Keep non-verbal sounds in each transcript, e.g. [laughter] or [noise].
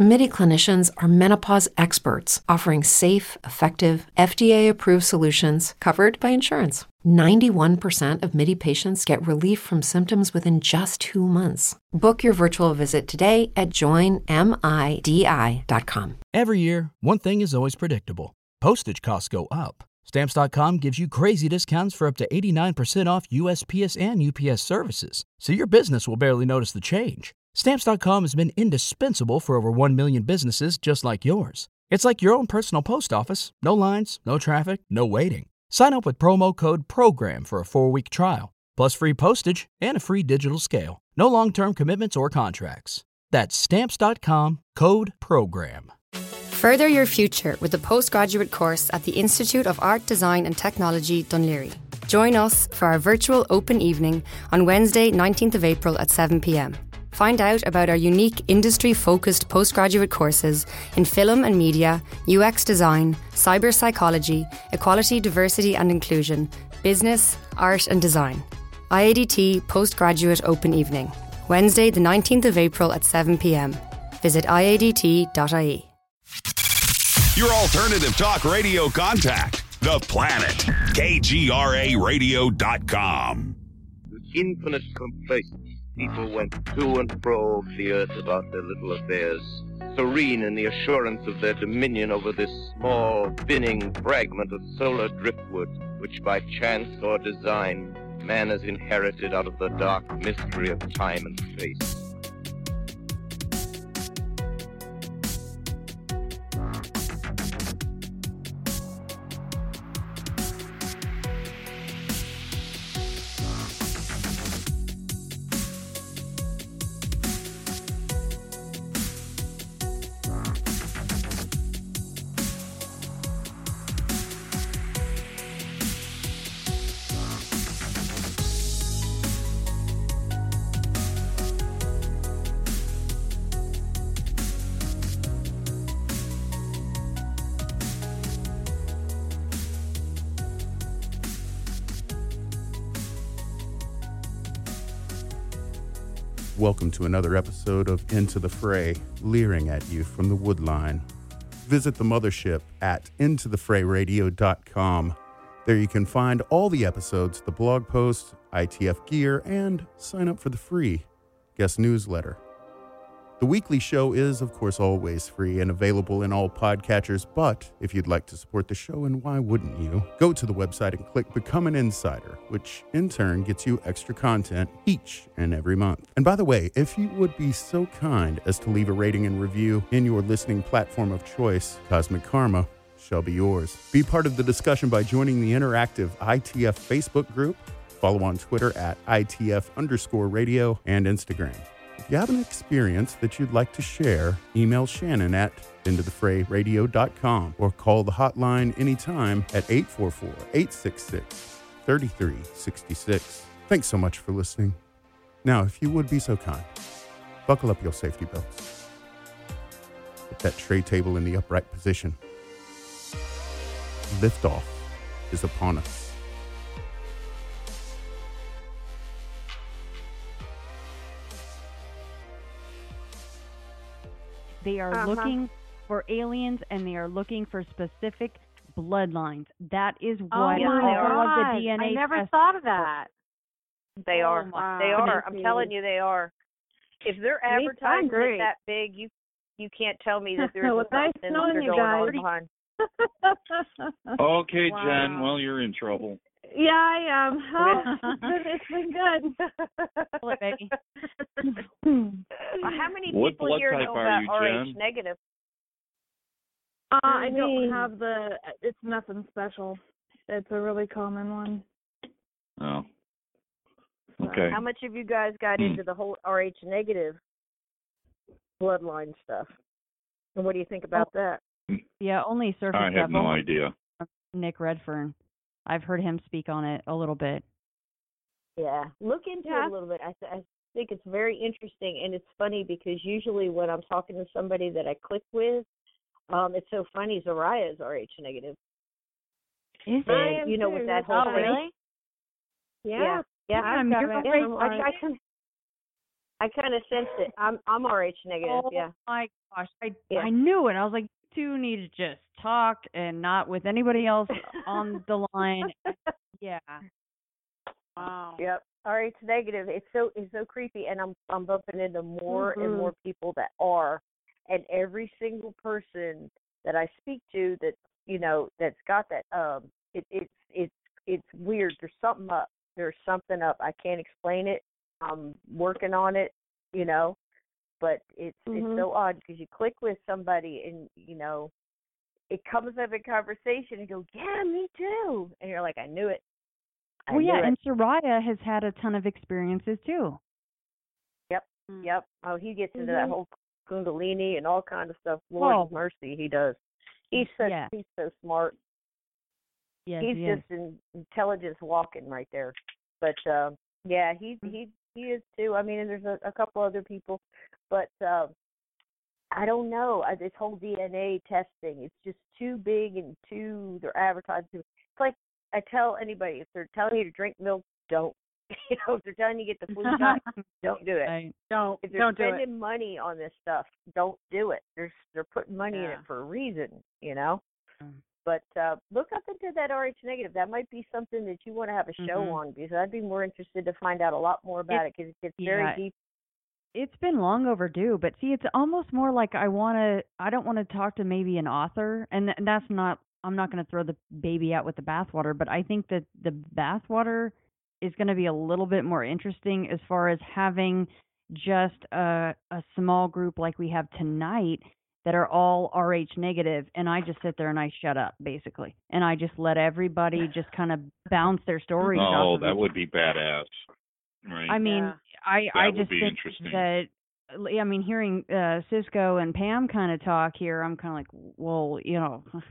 MIDI clinicians are menopause experts offering safe, effective, FDA approved solutions covered by insurance. 91% of MIDI patients get relief from symptoms within just two months. Book your virtual visit today at joinmidi.com. Every year, one thing is always predictable postage costs go up. Stamps.com gives you crazy discounts for up to 89% off USPS and UPS services, so your business will barely notice the change. Stamps.com has been indispensable for over 1 million businesses just like yours. It's like your own personal post office no lines, no traffic, no waiting. Sign up with promo code PROGRAM for a four week trial, plus free postage and a free digital scale. No long term commitments or contracts. That's Stamps.com code PROGRAM. Further your future with the postgraduate course at the Institute of Art, Design and Technology, Dún Laoghaire. Join us for our virtual open evening on Wednesday, 19th of April at 7 pm. Find out about our unique industry focused postgraduate courses in film and media, UX design, cyber psychology, equality, diversity and inclusion, business, art and design. IADT Postgraduate Open Evening, Wednesday, the 19th of April at 7 pm. Visit iadt.ie. Your alternative talk radio contact, The Planet, KGRARadio.com. With infinite complacency, people went to and fro over the earth about their little affairs, serene in the assurance of their dominion over this small, spinning fragment of solar driftwood, which by chance or design man has inherited out of the dark mystery of time and space. To another episode of Into the Fray, leering at you from the woodline. Visit the mothership at intothefrayradio.com. There you can find all the episodes, the blog posts, ITF gear, and sign up for the free guest newsletter. The weekly show is, of course, always free and available in all podcatchers, but if you'd like to support the show, and why wouldn't you, go to the website and click Become an Insider, which in turn gets you extra content each and every month. And by the way, if you would be so kind as to leave a rating and review in your listening platform of choice, Cosmic Karma shall be yours. Be part of the discussion by joining the interactive ITF Facebook group, follow on Twitter at ITF underscore radio, and Instagram. If you have an experience that you'd like to share, email Shannon at intothefrayradio.com or call the hotline anytime at 844 866 3366. Thanks so much for listening. Now, if you would be so kind, buckle up your safety belts. Put that tray table in the upright position. Liftoff is upon us. They are Uh-huh. looking for aliens and they are looking for specific bloodlines. That is Oh what my all of God. the DNA I never tests thought of that. They Oh are. my They are. I'm telling you, they are. If they're Me- advertising it that big, you you can't tell me that [laughs] there's Well, nice something knowing they're you going on guys. behind. [laughs] Okay, Jen. Well, you're in trouble. Yeah, I am. [laughs] Oh, it's been good. [laughs] Hello, baby. [laughs] How many What people blood here type know are about you, RH negative? Uh, I don't have the. It's nothing special. It's a really common one. Oh. so. Okay. How much of you guys got Hmm. into the whole RH negative bloodline stuff? And what do you think about that? Yeah, only surface I have stuff. no idea. Nick Redfern. I've heard him speak on it a little bit. Yeah, look into Yeah. it a little bit. I, th- I think it's very interesting, and it's funny because usually when I'm talking to somebody that I click with, Um, it's so funny. Seriah is Rh negative. Is I And am you know too. with that whole all thing. right. Yeah. Yeah. Yeah. I'm you're got it. right. I'm I, I, right. kind I kind of sensed it. I'm I'm Rh negative. Yeah. Oh Yeah. my gosh, I Yeah. I knew it. I was like, you two need to just talk and not with anybody else on the line. [laughs] Yeah. Wow. Yep. Rh negative. It's so it's so creepy, and I'm I'm bumping into more and Mhm. more people that are, and every single person that I speak to that you know that's got that um it it's it's it's weird. There's something up. There's something up. I can't explain it. I'm working on it. You know, but it's Mhm. it's so odd because you click with somebody and you know it comes up in conversation and you go yeah me too and you're like I knew it. I Well, yeah, it. and Seriah has had a ton of experiences too. Yep, yep. Oh, he gets into that Mhm. whole kundalini and all kind of stuff. Lord Oh. mercy, he does. He's such Yeah. he's so smart. Yes, he's just in intelligence walking right there. But uh, yeah, he Mm-hmm. he he is too. I mean, and there's a, a couple other people, but uh, I don't know. I, this whole DNA testing, it's just too big and too. They're advertising. It's like I tell anybody if they're telling you to drink milk, don't. [laughs] You know, if they're telling you to get the flu shot, [laughs] don't do it. Right. Don't If they're don't do it. spending money on this stuff, don't do it. They're they're putting money in it for a reason, you know. But uh look up into that RH negative. That might be something that you want to have a show Mhm. on because I'd be more interested to find out a lot more about it because it gets yeah, very deep. It's been long overdue, but see, it's almost more like I want to. I don't want to talk to maybe an author, and th- that's not. I'm not going to throw the baby out with the bathwater, but I think that the bathwater is going to be a little bit more interesting as far as having just a a small group like we have tonight that are all RH negative, and I just sit there and I shut up basically, and I just let everybody [sighs] just kind of bounce their stories. off Oh, of that would be badass. Right. I mean, Yeah. I That I would just be think that I mean, hearing uh Sysco and Pam kind of talk here, I'm kind of like, well, you know, [laughs]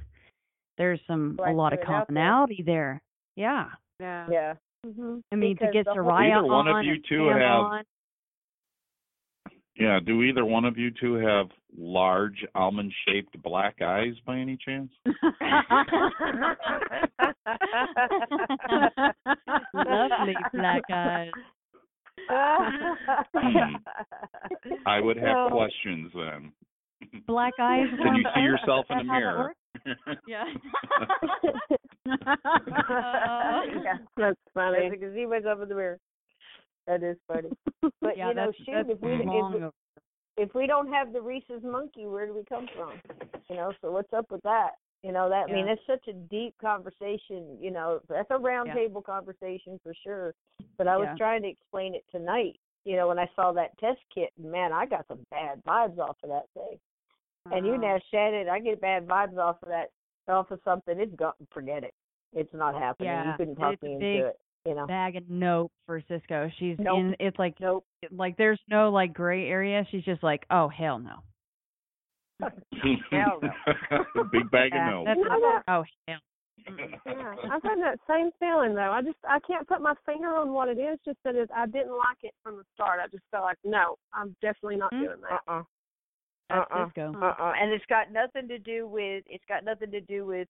there's some Glad a lot of put it out there. commonality there. Yeah, Yeah. Yeah. Mhm. I mean, Because to get the whole- Seriah Either one of on you and two Pam have- on. Yeah. Do either one of you two have large almond-shaped black eyes by any chance? [laughs] Lovely black eyes. Hmm. I would have No. questions then. Black eyes. Can you see yourself in the mirror? works? Yeah. [laughs] [laughs] yeah. That's funny. Because he went up in the mirror. That is funny. [laughs] But yeah, you know, shoot, if we if, if we don't have the rhesus monkey, where do we come from? You know, so what's up with that? You know, that I mean Yeah. that's such a deep conversation, you know, that's a round Yeah. table conversation for sure. But I was Yeah. trying to explain it tonight, you know, when I saw that test kit, and man, I got some bad vibes off of that thing. And you Wow. now Shannon, I get bad vibes off of that off of something, it's gone forget it. It's not happening. Yeah, you couldn't talk it's me a into it. You know. bag of nope for Sysco. She's Nope. in. It's like Nope. like there's no like gray area. She's just like, oh hell no. [laughs] Hell no. [laughs] Big [laughs] bag Yeah, of no. that's No. oh hell. Yeah, I've had that same feeling though. I just I can't put my finger on what it is. Just that it, I didn't like it from the start. I just felt like no, I'm definitely not Hmm? doing that. Uh-uh. That's Uh-uh. Sysco. Uh-uh. And it's got nothing to do with it's got nothing to do with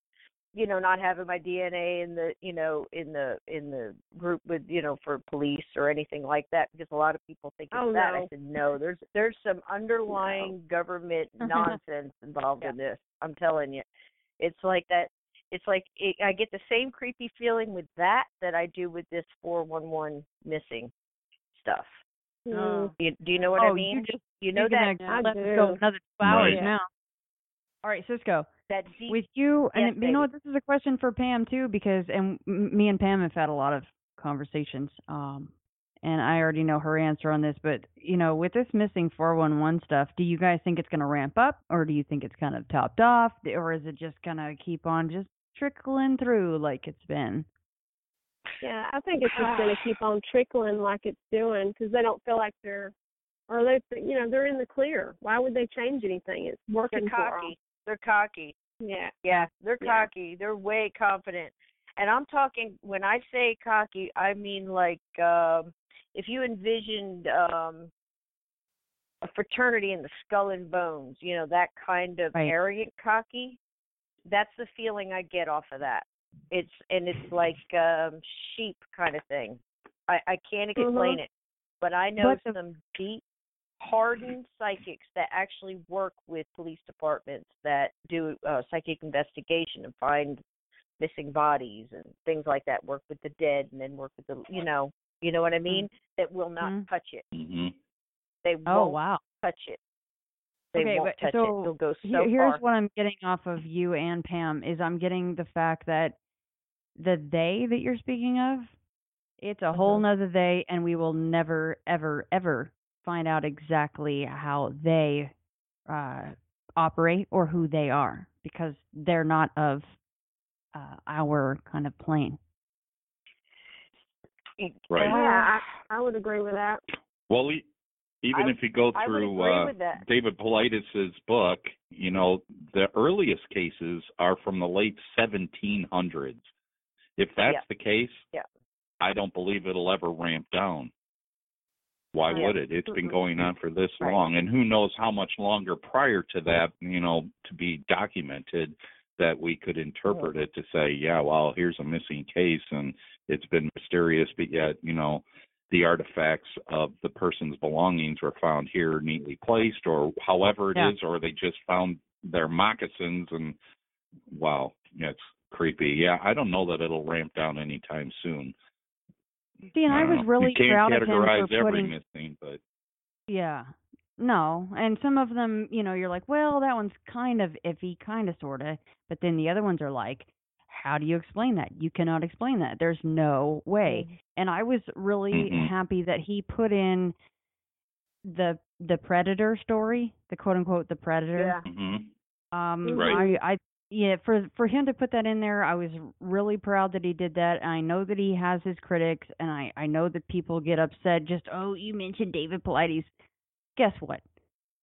you know not having my DNA in the you know in the in the group with you know for police or anything like that because a lot of people think it's Oh, that. no. I said no. There's there's some underlying government [laughs] nonsense involved in this. I'm telling you, it's like that. It's like it, I get the same creepy feeling with that that I do with this 411 missing stuff. Mm. You, do you know what oh, I mean? you just you know you're that I let do. us go another two hours Right. now. All right, Sysco. that deep With you, Yes, and you know what? This is a question for Pam too, because and me and Pam have had a lot of conversations. Um, and I already know her answer on this, but you know, with this missing 411 stuff, do you guys think it's going to ramp up, or do you think it's kind of topped off, or is it just going to keep on just trickling through like it's been? Yeah, I think it's just going [sighs] to keep on trickling like it's doing because they don't feel like they're, or they, you know, they're in the clear. Why would they change anything? It's working they're for 'em. cocky. They're cocky. Yeah. Yeah, they're Yeah. cocky. They're way confident. And I'm talking when I say cocky, I mean like um if you envisioned um a fraternity in the skull and bones, you know, that kind of Right. arrogant cocky. That's the feeling I get off of that. It's and it's like um sheep kind of thing. I I can't explain it, but I know But the- some deep hardened psychics that actually work with police departments that do uh, psychic investigation and find missing bodies and things like that. Work with the dead and then work with the you know you know what I mean. That will not Mhm. touch it. hmm They Oh won't wow. touch it. They okay, won't but touch so it. They'll go so here- here's far. what I'm getting off of you and Pam is I'm getting the fact that the they that you're speaking of, it's a whole Mhm. nother they, and we will never, ever, ever find out exactly how they uh, operate or who they are because they're not of uh, our kind of plane. Right. Yeah, I, I would agree with that. Well, e- even I- if you go through uh. David Paulides's book, you know, the earliest cases are from the late 1700s. If that's Yeah. the case, Yeah. I don't believe it'll ever ramp down. Why Yeah. would it? It's been going on for this Right. long, and who knows how much longer prior to that, you know, to be documented that we could interpret it to say, yeah, well, here's a missing case and it's been mysterious, but yet, you know, the artifacts of the person's belongings were found here neatly placed or however it is, Yeah. or they just found their moccasins and wow, it's creepy. Yeah, I don't know that it'll ramp down anytime soon. See, and I, don't was really you can't proud of him categorize for every putting missing, but Yeah. No. And some of them, you know, you're like, well, that one's kind of iffy, kind of, sort of. But then the other ones are like, how do you explain that? You cannot explain that. There's no way. And I was really Mhm. happy that he put in the the predator story, the quote unquote the predator. Yeah. mhm. Um Right. I I yeah, for for him to put that in there, I was really proud that he did that. I know that he has his critics and I I know that people get upset just, "Oh, you mentioned David Paulides." Guess what?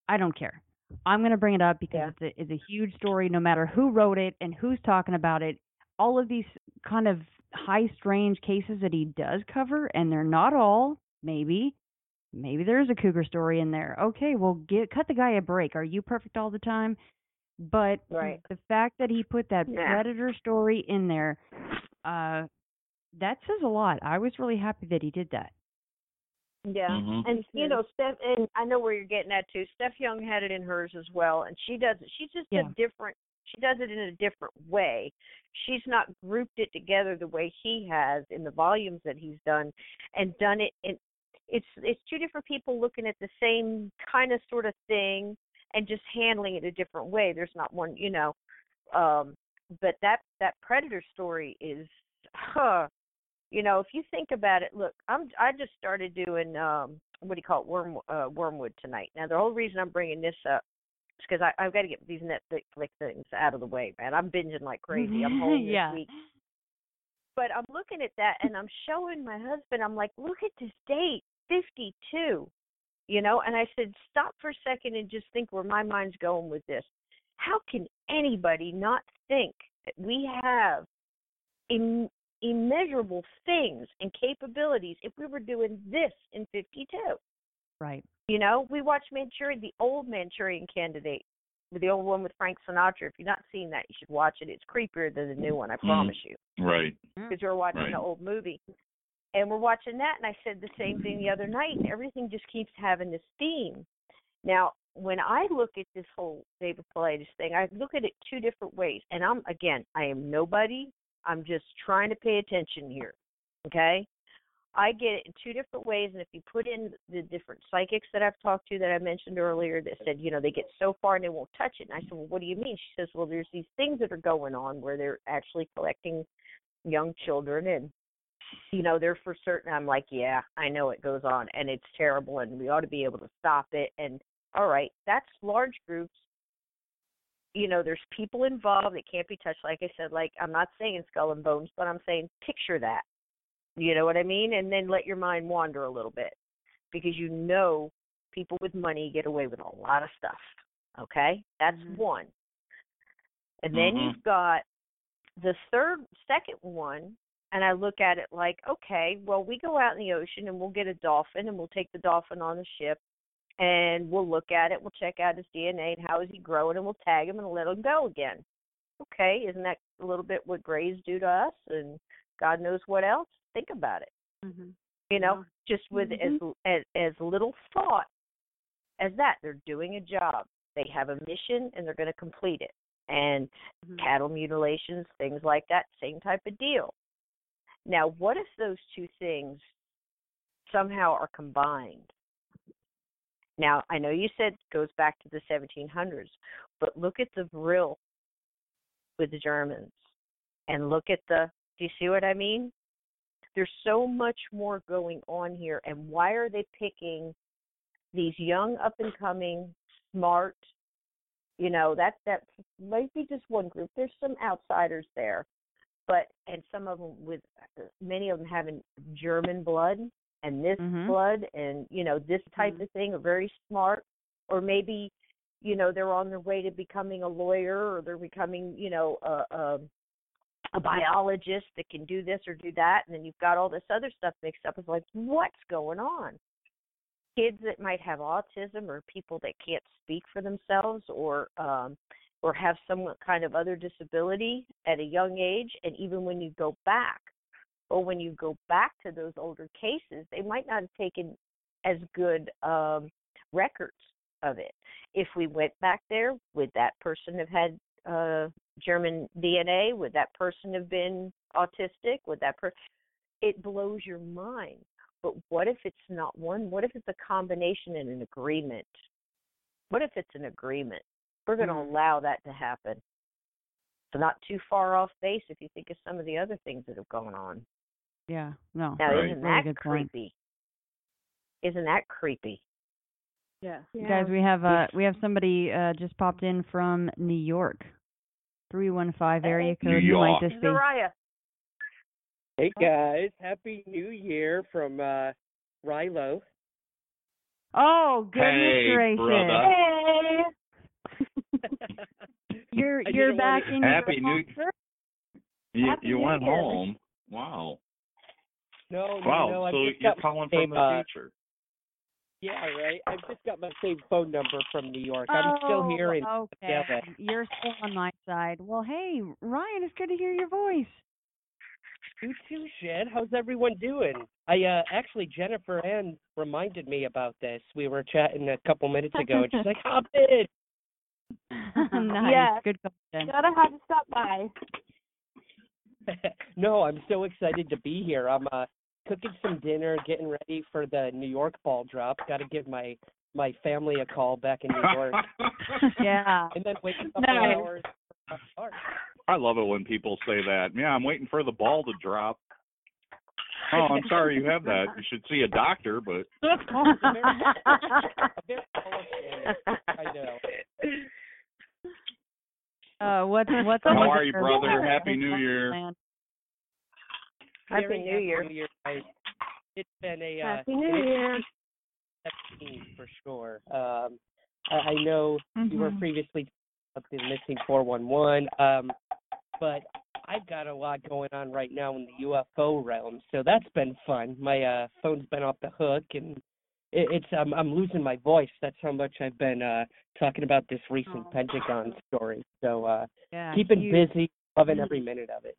I don't care. I'm going to bring it up because Yeah. it's a it's a huge story no matter who wrote it and who's talking about it. All of these kind of high strange cases that he does cover and they're not all, maybe maybe there's a cougar story in there. Okay, well, get cut the guy a break. Are you perfect all the time? But Right. the fact that he put that Yeah. predator story in there, uh, that says a lot. I was really happy that he did that. Yeah, Mhm. and you know, Steph, and I know where you're getting at too. Steph Young had it in hers as well, and she does it. She's just Yeah. a different. She does it in a different way. She's not grouped it together the way he has in the volumes that he's done, and done it in. It's it's two different people looking at the same kind of sort of thing, and just handling it a different way. There's not one, you know. Um, but that that predator story is, huh, you know, if you think about it, look, I'm I just started doing um what do you call it, worm uh, wormwood tonight. Now the whole reason I'm bringing this up is because I I've got to get these Netflix things out of the way, man. I'm binging like crazy. I'm home [laughs] yeah. this week, but I'm looking at that and I'm showing my husband. I'm like, look at this date, 52. You know, and I said, stop for a second and just think where my mind's going with this. How can anybody not think that we have im- immeasurable things and capabilities if we were doing this in 52? Right. You know, we watched Manchurian, the old Manchurian Candidate, the old one with Frank Sinatra. If you're not seeing that, you should watch it. It's creepier than the new one, I Mhm. promise you Right. because were watching Right. the old movie. And we're watching that, and I said the same thing the other night, and everything just keeps having this theme. Now, when I look at this whole David Paulides thing, I look at it two different ways. And I'm, again, I am nobody. I'm just trying to pay attention here. Okay? I get it in two different ways, and if you put in the different psychics that I've talked to that I mentioned earlier that said, you know, they get so far and they won't touch it. And I said, well, what do you mean? She says, well, there's these things that are going on where they're actually collecting young children and you know they're for certain i'm like yeah i know it goes on and it's terrible and we ought to be able to stop it and all right that's large groups. You know there's people involved it can't be touched like i said like i'm not saying skull and bones but i'm saying picture that. You know what i mean? And then let your mind wander a little bit because you know people with money get away with a lot of stuff okay? That's Mhm. one. And then Mhm. you've got the third second one and I look at it like, okay, well, we go out in the ocean and we'll get a dolphin and we'll take the dolphin on the ship and we'll look at it. We'll check out his DNA and how is he growing, and we'll tag him and let him go again. Okay, isn't that a little bit what Greys do to us, and God knows what else? Think about it. Mm-hmm. You know, just with Mhm. as, as as little thought as that. They're doing a job. They have a mission, and they're going to complete it. And Mm-hmm. cattle mutilations, things like that, same type of deal. Now, what if those two things somehow are combined? Now, I know you said goes back to the 1700s, but look at the Vril with the Germans and look at the, do you see what I mean? There's so much more going on here. And why are they picking these young, up and coming, smart, you know, that, that might be just one group. There's some outsiders there, but, and some of them with, many of them having German blood and this Mhm. blood and you know this type of thing are very smart. Or maybe you know they're on their way to becoming a lawyer or they're becoming you know a a, a biologist that can do this or do that and then you've got all this other stuff mixed up. It's like what's going on? Kids that might have autism or people that can't speak for themselves or um or have some kind of other disability at a young age and even when you go back or when you go back to those older cases, they might not have taken as good um, records of it. If we went back there, would that person have had uh, German DNA? Would that person have been autistic? Would that person? It blows your mind. But what if it's not one? What if it's a combination and an agreement? What if it's an agreement? We're going to Mm. allow that to happen. So not too far off base if you think of some of the other things that have gone on. Yeah. No. Now, Right. isn't Very that good point. creepy? Isn't that creepy? Yeah. Guys, we have uh we have somebody uh just popped in from New York. Three one five area New code. Who might York. this be? Seriah. Hey guys, happy New Year from uh Rilo. Oh goodness Hey, gracious! brother. [laughs] You're I you're didn't back wanna- in your Happy New You, Happy you New went Year. home. Wow. No, no, Wow. no, I've so just you're got my calling from same, the uh, future. Yeah, right. I've just got my same phone number from New York. I'm still here in Oh, okay. LA. You're still on my side. Well, hey, Ryan, it's good to hear your voice. You too, Shed. How's everyone doing? I uh actually Jennifer Ann reminded me about this. We were chatting a couple minutes ago and she's like, Hop in. [laughs] [laughs] nice. Yeah. Good question. Gotta have to stop by. [laughs] no, I'm so excited to be here. I'm uh cooking some dinner, getting ready for the New York ball drop. Gotta give my my family a call back in New York. yeah. and then wait a couple Nice. hours for. I love it when people say that. Yeah, I'm waiting for the ball to drop. Oh, I'm sorry you have that. You should see a doctor, but [laughs] I know. Uh, what's what's How are you, brother? what's Happy New Year. Happy Very New Year. New Year. guys. It's been a uh, Happy New Year. for sure. Um, I, I know you were Mhm. previously up in missing 411, um, but I've got a lot going on right now in the UFO realm, so that's been fun. My uh, phone's been off the hook, and it, it's I'm I'm losing my voice. That's how much I've been uh, talking about this recent Oh. Pentagon story. So uh, Yeah. keeping you- busy, loving every minute of it.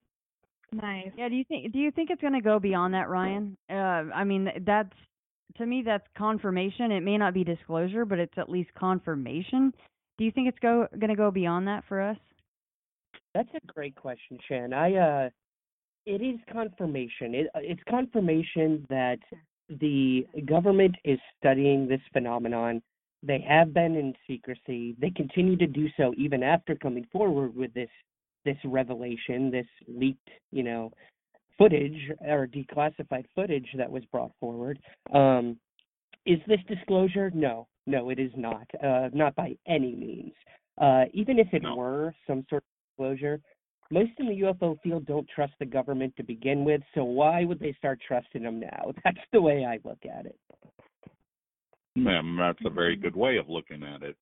Nice. Yeah. Do you think do you think it's going to go beyond that, Ryan? Uh, I mean, that's to me that's confirmation. It may not be disclosure, but it's at least confirmation. Do you think it's go going to go beyond that for us? That's a great question, Shan. I uh it is confirmation. It it's confirmation that the government is studying this phenomenon. They have been in secrecy. They continue to do so even after coming forward with this this revelation, this leaked, you know, footage or declassified footage that was brought forward. Um is this disclosure? No. No, it is not. Uh not by any means. Uh even if it No. were some sort of disclosure, most in the UFO field don't trust the government to begin with, so why would they start trusting them now? [laughs] That's the way I look at it. man, that's a very good way of looking at it.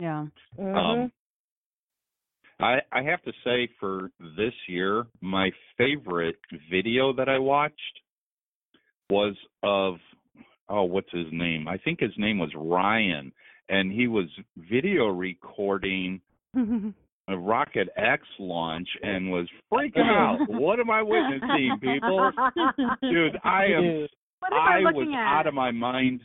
Yeah. Um, I I have to say for this year, my favorite video that I watched was of oh, what's his name? I think his name was Ryan, and he was video recording [laughs] a Rocket X launch and was freaking [laughs] out. what am I witnessing, people? Dude, I am. What am I I was looking at? out of my mind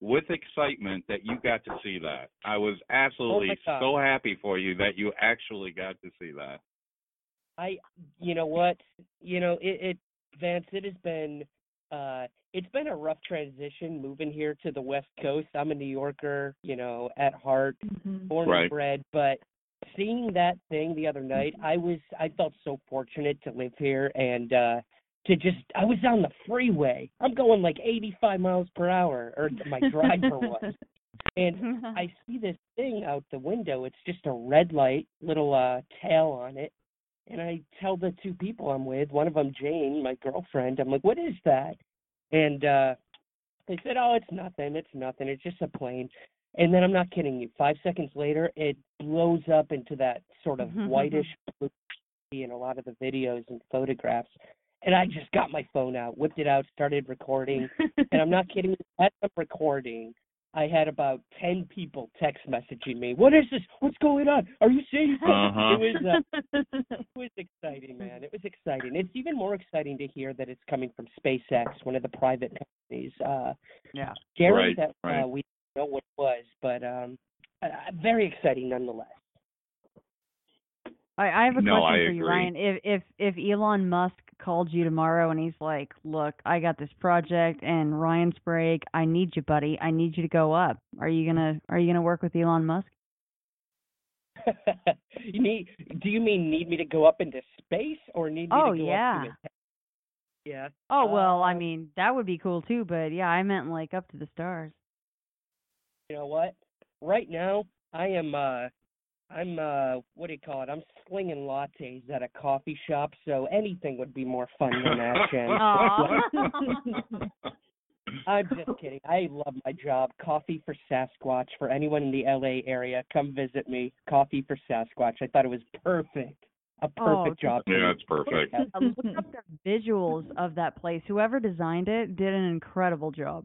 with excitement that you got to see that. I was absolutely God. so happy for you that you actually got to see that. I, you know what, you know it, it Vance. It has been, uh, it's been a rough transition moving here to the West Coast. I'm a New Yorker, you know, at heart, born Right. and bred. But seeing that thing the other night, I was, I felt so fortunate to live here and uh to just, I was on the freeway. I'm going like 85 miles per hour, or my driver was. [laughs] And I see this thing out the window. It's just a red light, little uh tail on it. And I tell the two people I'm with, one of them Jane, my girlfriend, I'm like, "What is that?" And uh they said, "Oh, it's nothing. It's nothing. It's just a plane." And then I'm not kidding you. 5 seconds later, it blows up into that sort of whitish blue in a lot of the videos and photographs. And I just got my phone out, whipped it out, started recording. and I'm not [laughs] kidding you. As I'm recording, I had about ten people text messaging me. What is this? What's going on? Are you serious? [laughs] Uh-huh. It was uh, [laughs] it was exciting, man. It was exciting. It's even more exciting to hear that it's coming from SpaceX, one of the private companies. Uh, yeah, scary Right, that right. Uh, we didn't know what it was, but um, uh, very exciting nonetheless. I, I have a No, question I for you. Ryan. If if if Elon Musk called you tomorrow and he's like, "Look, I got this project and Ryan's break. I need you, buddy. I need you to go up." Are you gonna Are you gonna work with Elon Musk? [laughs] you need? Do you mean need me to go up into space or need me Oh, to go yeah. up to the Yeah. Oh well, I Uh, mean that would be cool too, but yeah, I meant like up to the stars. You know what? Right now, I am. uh I'm. uh What do you call it? I'm slinging lattes at a coffee shop, so anything would be more fun than that, [laughs] Jen. I'm just kidding. I love my job. Coffee for Sasquatch. For anyone in the LA area, come visit me. Coffee for Sasquatch. I thought it was perfect. A Oh, perfect job. Yeah, it's perfect. Look up the visuals of that place. Whoever designed it did an incredible job.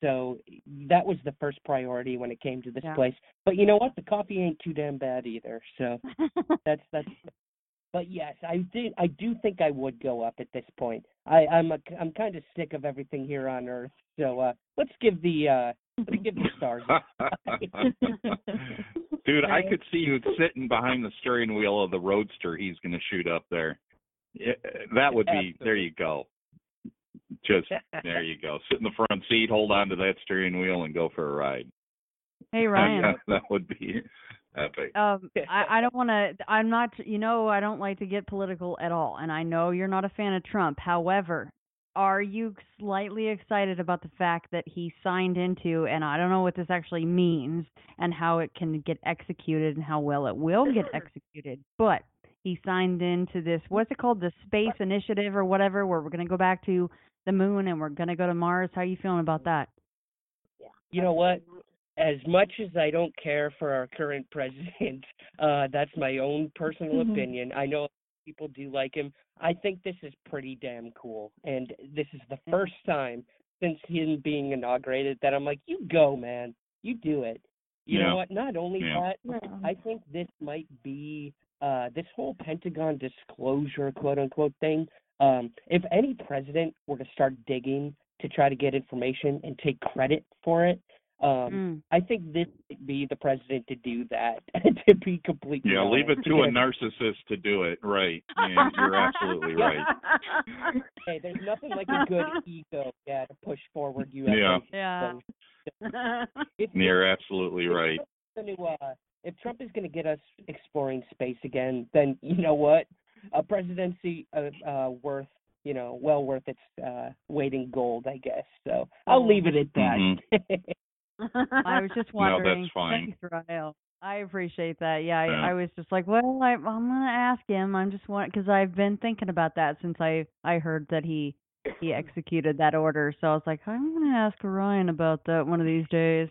So that was the first priority when it came to this Yeah. place. But you know what? The coffee ain't too damn bad either. So [laughs] that's that's. But yes, I did. I do think I would go up at this point. I, I'm a, I'm kind of sick of everything here on Earth. So uh, let's give the uh, let's give the stars. [laughs] [laughs] Dude, I could see you sitting behind the steering wheel of the roadster he's going to shoot up there. Yeah, that would be there you go. Just [laughs] there you go. Sit in the front seat, hold on to that steering wheel and go for a ride. Hey [laughs] Ryan. that would be epic. um [laughs] I, I don't want to i'm not you know i don't like to get political at all and i know you're not a fan of trump however are you slightly excited about the fact that he signed into and i don't know what this actually means and how it can get executed and how well it will get executed but he signed into this what's it called the space initiative or whatever where we're going to go back to the moon and we're going to go to Mars. How are you feeling about that? You know what? As much as I don't care for our current [laughs] president, uh, that's my own personal Mm-hmm. Mhm. opinion. I know people do like him. I think this is pretty damn cool, and this is the first time since him being inaugurated that I'm like, you go, man, you do it. You Yeah. know what? Not only Yeah. that, I think this might be uh, this whole Pentagon disclosure, quote unquote, thing. Um, if any president were to start digging to try to get information and take credit for it, um, Mm. I think this would be the president to do that. [laughs] to be completely Yeah, leave it to a narcissist to do it. Right. [laughs] Yeah, you're absolutely right. hey, there's nothing like a good [laughs] ego, yeah, to push forward U.S. Yeah. Yeah. If, You're absolutely right. going to, uh, if Trump is going to get us exploring space again, then you know what? A presidency uh, uh, worth, you know, well worth its uh, weight in gold, I guess. So I'll leave it at that. [laughs] I was just wondering. [laughs] No, that's fine. Thanks, Rael. I appreciate that. Yeah, I, Yeah. I was just like, well, I, I'm gonna ask him. I'm just want because I've been thinking about that since I I heard that he he executed that order. So I was like, I'm gonna ask Ryan about that one of these days.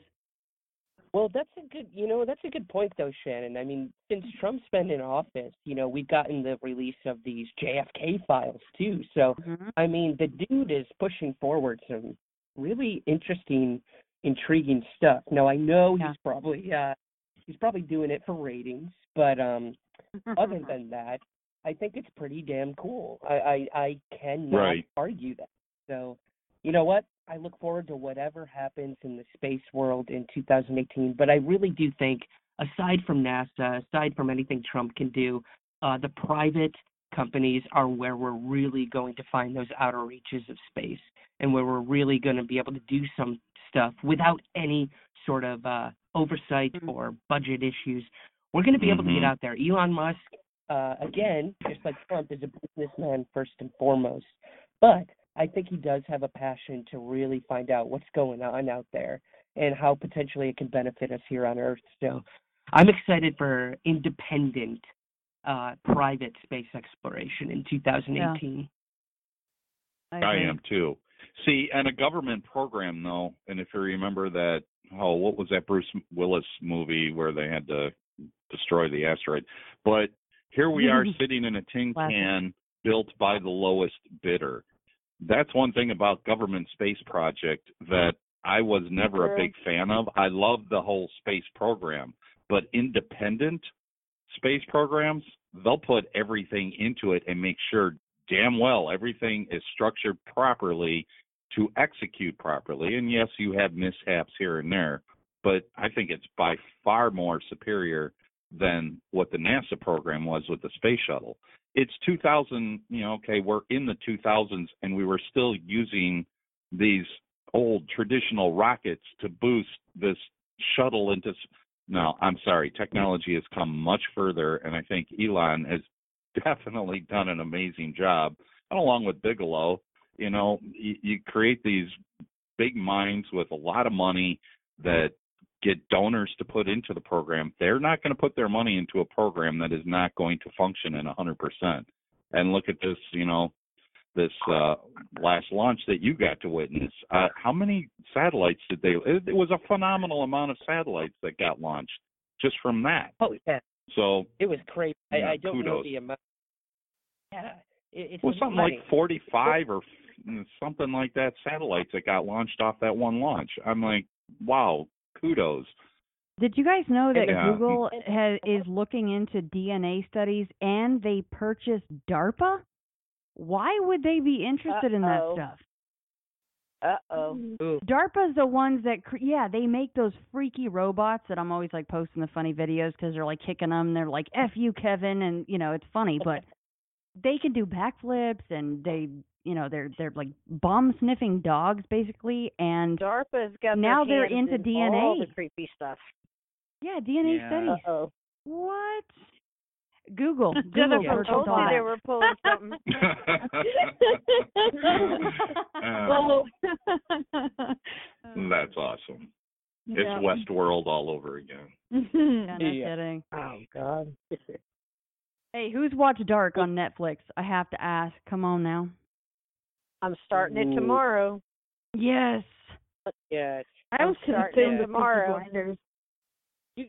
Well, that's a good, you know, that's a good point though, Shannon. I mean, since Trump's been in office, you know, we've gotten the release of these JFK files too. So, I mean, the dude is pushing forward some really interesting, intriguing stuff. Now, I know he's probably, uh, he's probably doing it for ratings, but um, other [laughs] than that, I think it's pretty damn cool. I I, I cannot Right. argue that. So, you know what? I look forward to whatever happens in the space world in 2018. But I really do think, aside from NASA, aside from anything Trump can do, uh, the private companies are where we're really going to find those outer reaches of space and where we're really going to be able to do some stuff without any sort of uh, oversight or budget issues. We're going to be able to get Mhm. out there. Elon Musk, uh, again, just like Trump, is a businessman first and foremost. But I think he does have a passion to really find out what's going on out there and how potentially it can benefit us here on Earth. So I'm excited for independent, uh, private space exploration in 2018. I am too. See, and a government program though, and if you remember that, oh, what was that Bruce Willis movie where they had to destroy the asteroid? But here we [laughs] are sitting in a tin can built by the lowest bidder. That's one thing about government space project that I was never a mm-hmm. big fan of. I love the whole space program, but independent space programs, they'll put everything into it and make sure damn well everything is structured properly to execute properly. And yes, you have mishaps here and there, but I think it's by far more superior than what the NASA program was with the space shuttle. It's 2000, you know, okay, we're in the 2000s and we were still using these old traditional rockets to boost this shuttle into no, I'm sorry. Technology has come much further, and I think Elon has [laughs] definitely done an amazing job. And along with Bigelow, you know, you, you create these big minds with a lot of money that get donors to put into the program. They're not going to put their money into a program that is not going to function in 100%. And look at this, you know, this uh, last launch that you got to witness. Uh, how many satellites did they? It, it was a phenomenal amount of satellites that got launched just from that. Oh yeah, So it was crazy. I, I don't know the amount. Yeah, it, it's was something like 45 or f- something like that satellites that got launched off that one launch. I'm like, wow, kudos. Did you guys know that Yeah. Google has, is looking into DNA studies and they purchased DARPA? Why would they be interested in that stuff? Uh oh. DARPA's the ones that, cr- yeah, they make those freaky robots that I'm always like posting the funny videos because they're like kicking them. They're like, F you, Kevin. And, you know, it's funny, but [laughs] they can do backflips and they, you know, they're, they're like bomb sniffing dogs basically. And DARPA's got now they're into in DNA. all the creepy stuff. Yeah, DNA Yeah. studies. Uh-oh. What? Google. [laughs] Google Jennifer told all you they were pulling something. [laughs] [laughs] Uh, that's awesome. It's Yeah. Westworld all over again. Yeah, no Yeah. kidding. Oh God. Hey, who's watched Dark on Netflix? I have to ask. Come on now. I'm starting it tomorrow. Yes. Yeah. I was I'm starting consumed it tomorrow. Blinders.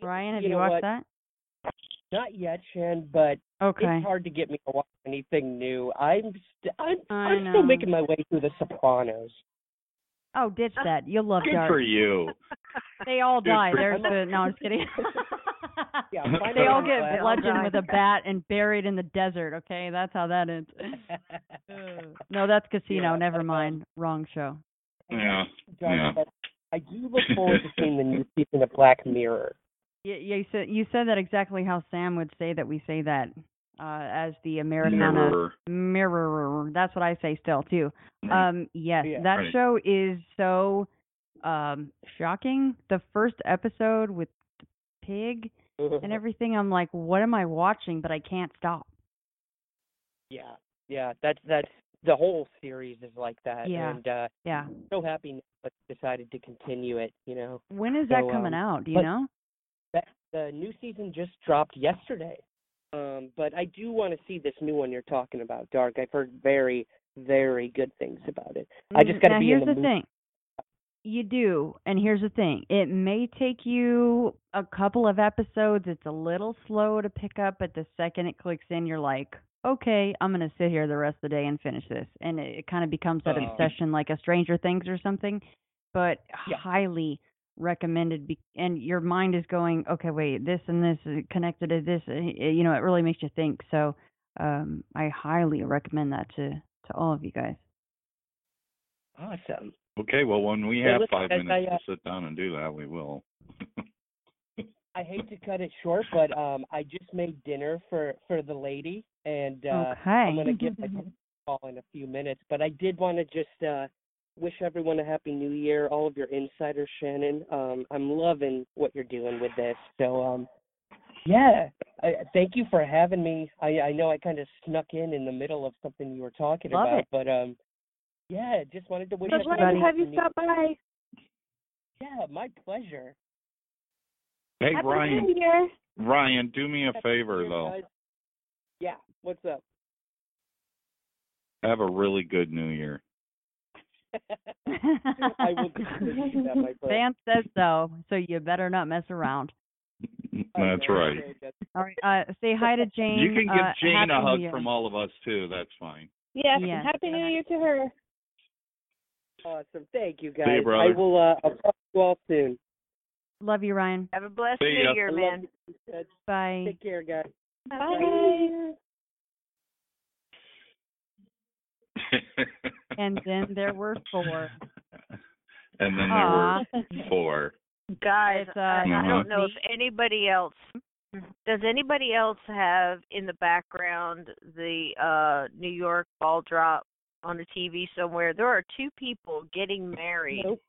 Ryan, have you you, know watched what? that? Not yet, Shan, but Okay. it's hard to get me to watch anything new. I'm st- I'm, I I'm still making my way through The Sopranos. Oh, ditch that. You'll love Good Dark. for you. They all Good die. for There's the no, I'm just kidding. [laughs] [laughs] [laughs] Yeah, [laughs] they all get bludgeoned with a bat and buried in the desert. Okay, that's how that ends. [laughs] no, that's Casino. Yeah, Never but, um, mind. Wrong show. Yeah. John, Yeah. I do look forward to seeing the new season of Black Mirror. Yeah, yeah. You said you said that exactly how Sam would say that we say that uh, as the Americana Mirror. mirror. That's what I say still too. Um, yes, Yeah. that Right. show is so um shocking. The first episode with the pig and [laughs] everything, I'm like, what am I watching? But I can't stop. Yeah, yeah, that's that's the whole series is like that, Yeah. and uh Yeah. so happy but decided to continue it. You know, When is that coming um, out? Do you know? that the new season just dropped yesterday. Um, but I do want to see this new one you're talking about, Dark. I've heard very, very good things about it. I just Mm, got to be here's in the, the mood. thing. You do, and here's the thing. It may take you a couple of episodes. It's a little slow to pick up, but the second it clicks in, you're like, okay, I'm gonna sit here the rest of the day and finish this, and it, it kind of becomes that Oh. obsession, like a Stranger Things or something. But Yeah. highly recommended, be- and your mind is going, okay, wait, this and this is connected to this. uh, You know, it really makes you think. So, um, I highly recommend that to to all of you guys. Awesome. Okay, well, when we Yeah, have listen, five minutes I, uh, to sit down and do that, we will. I hate to cut it short, [laughs] but um, I just made dinner for for the lady, and uh, I'm gonna Okay. give my call in a few minutes. But I did want to just uh, wish everyone a happy New Year. All of your insiders, Shannon. Um, I'm loving what you're doing with this. So um, yeah, I, thank you for having me. I I know I kind of snuck in in the middle of something you were talking Love about, it. but um, yeah, just wanted to wish So glad everybody to have you New- stop by. Yeah, my pleasure. Hey, Happy Ryan. Year. Ryan, do me a Happy favor, Year, though. guys. Yeah, what's up? Have a really good New Year. [laughs] I will definitely that, my [laughs] friend. Sam says so, so you better not mess around. [laughs] That's right. All right. Uh, say hi to Jane. You can give uh, Jane Happy a hug from all of us, too. That's fine. Yes, Yes. Happy New Year to her. Awesome. Thank you, guys. See you, brother. I will. Uh, I'll talk to you all soon. Love you, Ryan. Have a blessed New. Year, man. you. Bye. Take care, guys. Bye. And then there were four. [laughs] and then there were four. Guys, It's, uh, I, I don't know if anybody else does anybody else have in the background the uh New York ball drop on the TV somewhere. There are two people getting married Nope.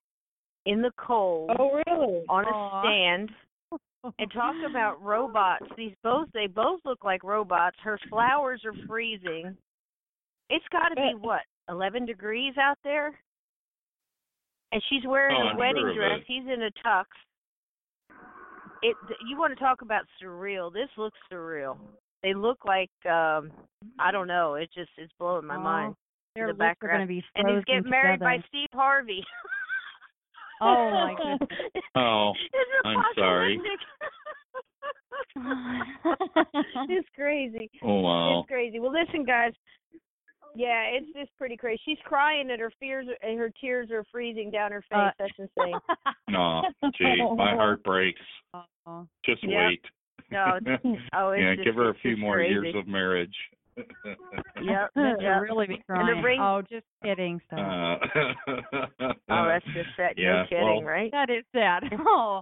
in the cold Oh, really? on a stand [laughs] and talk about robots. These both they both look like robots. Her flowers are freezing. It's got to be what, 11 degrees out there? And she's wearing Oh, a I'm wedding sure dress. He's in a tux. It you want to talk about surreal. This looks surreal. They look like um I don't know, it just it's blowing my Aw, mind. Their the lips are background. going to be and he's getting married by. Steve Harvey. [laughs] Oh, my goodness. Oh, [laughs] I'm sorry. apocalyptic? [laughs] it's crazy. Oh, wow. It's crazy. Well, listen, guys. Yeah, it's just pretty crazy. She's crying and her fears and her tears are freezing down her face. Uh, That's insane. No, gee, my heart breaks. Aw. Just Yeah. wait. No, it's, oh, it's yeah, just, give her a few more crazy. years of marriage. Yep. [laughs] Yep. really be crying. the ring. Oh, just kidding. Stop. Uh, [laughs] oh, that's just sad. yeah, no kidding, well, right? That is sad. [laughs] Oh.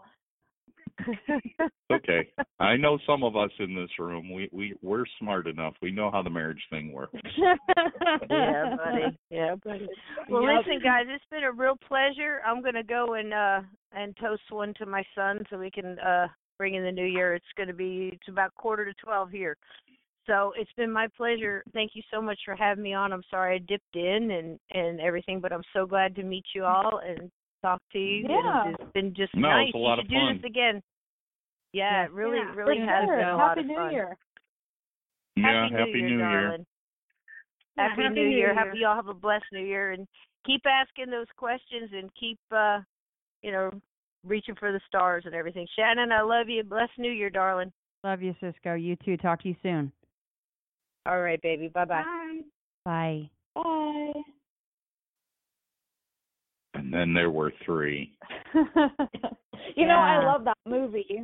okay. I know some of us in this room. We we we're smart enough. We know how the marriage thing works. yeah, buddy. Yeah, buddy. Well, Yep. listen, guys, it's been a real pleasure. I'm gonna go and uh and toast one to my son so we can uh bring in the new year. It's gonna be it's about quarter to twelve here. So it's been my pleasure. Thank you so much for having me on. I'm sorry I dipped in and and everything, but I'm so glad to meet you all and talk to you. Yeah. And it's been just No, nice. it's a lot you of should do this again. Yeah, it really, Yeah, really for has sure. been a lot Happy of New fun. Year. Yeah, Happy, Happy New New Year, Year. darling. Yeah, Happy, Happy New, New Year. Year. Happy y'all have a blessed New Year and keep asking those questions and keep uh you know reaching for the stars and everything. Shannon, I love you. Blessed New Year, darling. Love you, Sysco. You too. Talk to you soon. All right, baby. Bye bye. Bye. Bye. And then there were three. [laughs] you know, I love that movie.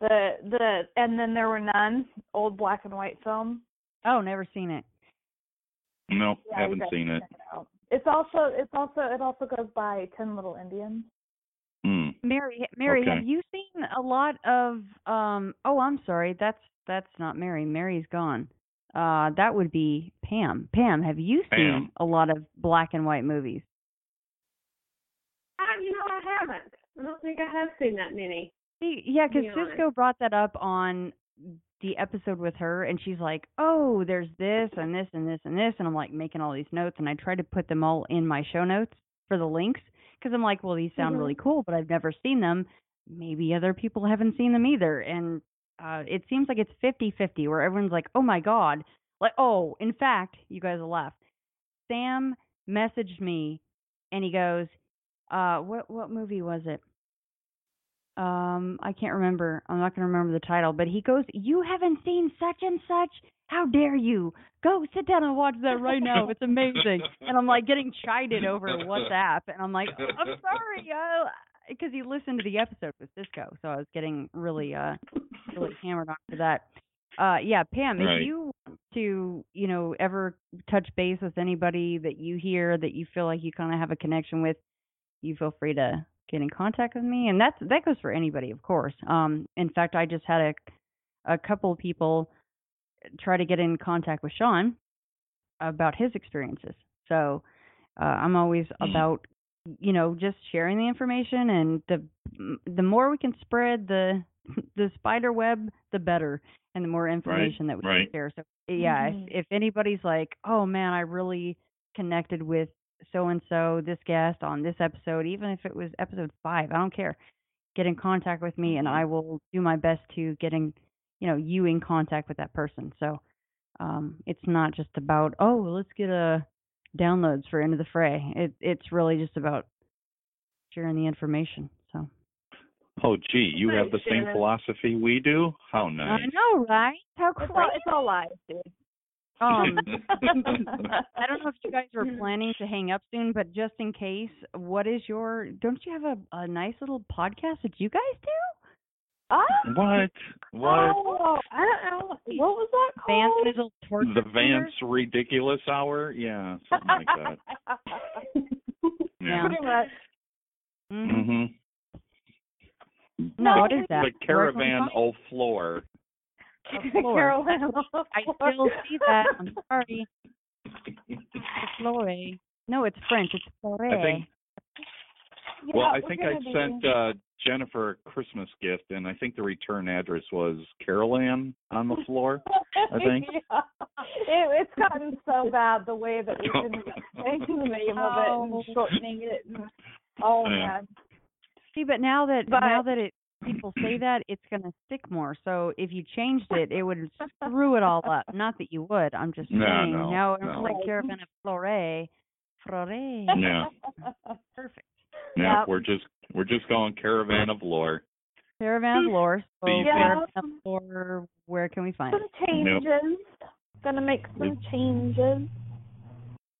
The the and then there were none. Old black and white film. Oh, never seen it. Nope, Yeah, haven't seen should it. It's also it's also it also goes by Ten Little Indians. Hmm. Mary, Mary, Okay. have you seen a lot of? um Oh, I'm sorry. That's that's not Mary. Mary's gone. Uh, that would be Pam. Pam, have you seen Pam. a lot of black and white movies? I, you know, I haven't. I don't think I have seen that many. See, yeah, because Sysco brought that up on the episode with her, and she's like, "Oh, there's this and this and this and this," and I'm like making all these notes, and I try to put them all in my show notes for the links because I'm like, "Well, these sound Mhm. really cool, but I've never seen them. Maybe other people haven't seen them either." And uh it seems like it's fifty-fifty, where everyone's like, "Oh my god!" Like, oh, in fact, you guys laugh. Sam messaged me, and he goes, "Uh, what what movie was it?" um I can't remember. I'm not going to remember the title, but he goes, "You haven't seen such and such? How dare you? Go sit down and watch that right now. It's amazing." and I'm like getting chided over WhatsApp, and I'm like, "I'm sorry, because he listened to the episode with Sysco, so I was getting really uh really [laughs] hammered on for that." Uh yeah, Pam, Right. if you want to, you know, ever touch base with anybody that you hear that you feel like you kind of have a connection with, you feel free to get in contact with me and that's that goes for anybody of course um in fact i just had a a couple of people try to get in contact with sean about his experiences so uh i'm always about you know just sharing the information and the the more we can spread the [laughs] the spider web the better and the more information that we right. can share so yeah Mhm. if, if anybody's like oh man i really connected with so and so, this guest on this episode, even if it was episode five, I don't care. Get in contact with me, and I will do my best to getting you know, you in contact with that person. So, um, it's not just about oh, let's get a downloads for Into the Fray. It it's really just about sharing the information. So Oh, gee, you have the Thanks, same philosophy we do? How nice. I know, right? How It's all, it's all lies, dude. Um, [laughs] [laughs] I don't know if you guys are planning to hang up soon, but just in case, what is your? Don't you have a a nice little podcast that you guys do? Ah, What? What? Oh, I don't know. What was that Vance called? Mizzle Torture The Center? Vance Ridiculous Hour? Yeah, something like that. [laughs] Yeah. Pretty much. Mhm. hmm No, what is that? The Caravan au Floor. [laughs] The floor. I still see that. I'm sorry. The flore. No, it's French. It's flore. I think. Yeah, Well, I think I gonna be- sent uh Jennifer a Christmas gift, and I think the return address was Carolan on the floor. I think. [laughs] Yeah. It, it's gotten so bad the way that we've been [laughs] [laughs] saying the name of it Oh. and shortening it. And, oh Yeah. man. See, but now that But- now that it people say [clears throat] that, it's gonna stick more. So if you changed it, it would screw it all up. Not that you would. I'm just No, saying. no, now it's no. like Caravan of Flore. Flore. Yeah. Perfect. Yeah, Yep. we're just we're just going Caravan of Lore. Caravan of Lore. So Easy. Caravan of Lore, where can we find some it? changes. Gonna make some changes.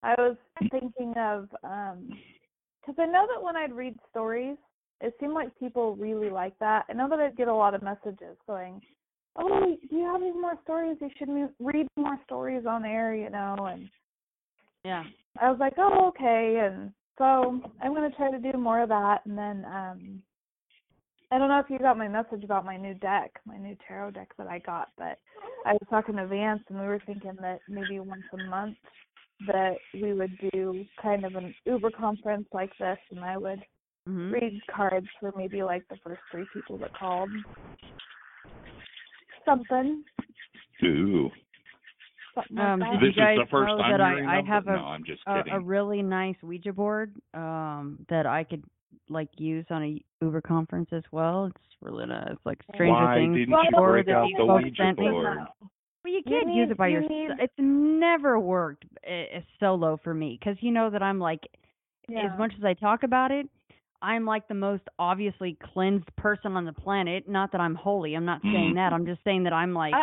I was thinking of um 'cause I know that when I'd read stories, it seemed like people really liked that. I know that I'd get a lot of messages going, "Oh, do you have any more stories? You should read more stories on air," you know. And Yeah. I was like, "Oh, okay." And so I'm gonna try to do more of that. And then um I don't know if you got my message about my new deck, my new tarot deck that I got, but I was talking to Vance and we were thinking that maybe once a month that we would do kind of an Uber conference like this and I would Mhm. read cards for maybe like the first three people that called. Something. Ooh. Something Um, like did that. This you guys is the first know I'm that I, I have a, No, I'm just a kidding. a really nice Ouija board um that I could like use on a Uber conference as well. It's really nice. It's like Stranger Why Things didn't you break out the Ouija sent me. board? Well, you You can't use need- it by you yourself. need- It's never worked uh, solo for me because you know that I'm like, Yeah. as much as I talk about it, I'm like the most obviously cleansed person on the planet. Not that I'm holy. I'm not saying that. [laughs] I'm just saying that I'm like,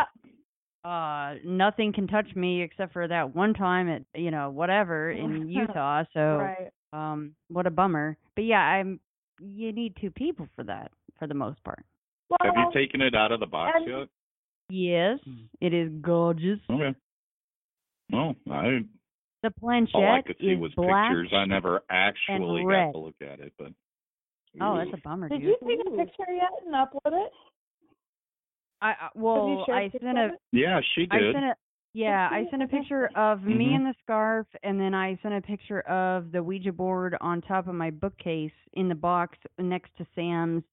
uh, nothing can touch me except for that one time at you know whatever [laughs] in Utah. So, Right. um, what a bummer. But yeah, I'm. You need two people for that for the most part. Have you taken it out of the box and- yet? Yes, it is gorgeous. Okay. Well, I The planchette all I could see is was black. pictures. I never actually got red. to look at it, but Oh, that's a bummer, Did dude. you take a picture yet and upload it? I, I well, I sent a. yeah, she I did. sent a. Yeah, I sent a picture of me Mhm. in the scarf, and then I sent a picture of the Ouija board on top of my bookcase in the box next to Sam's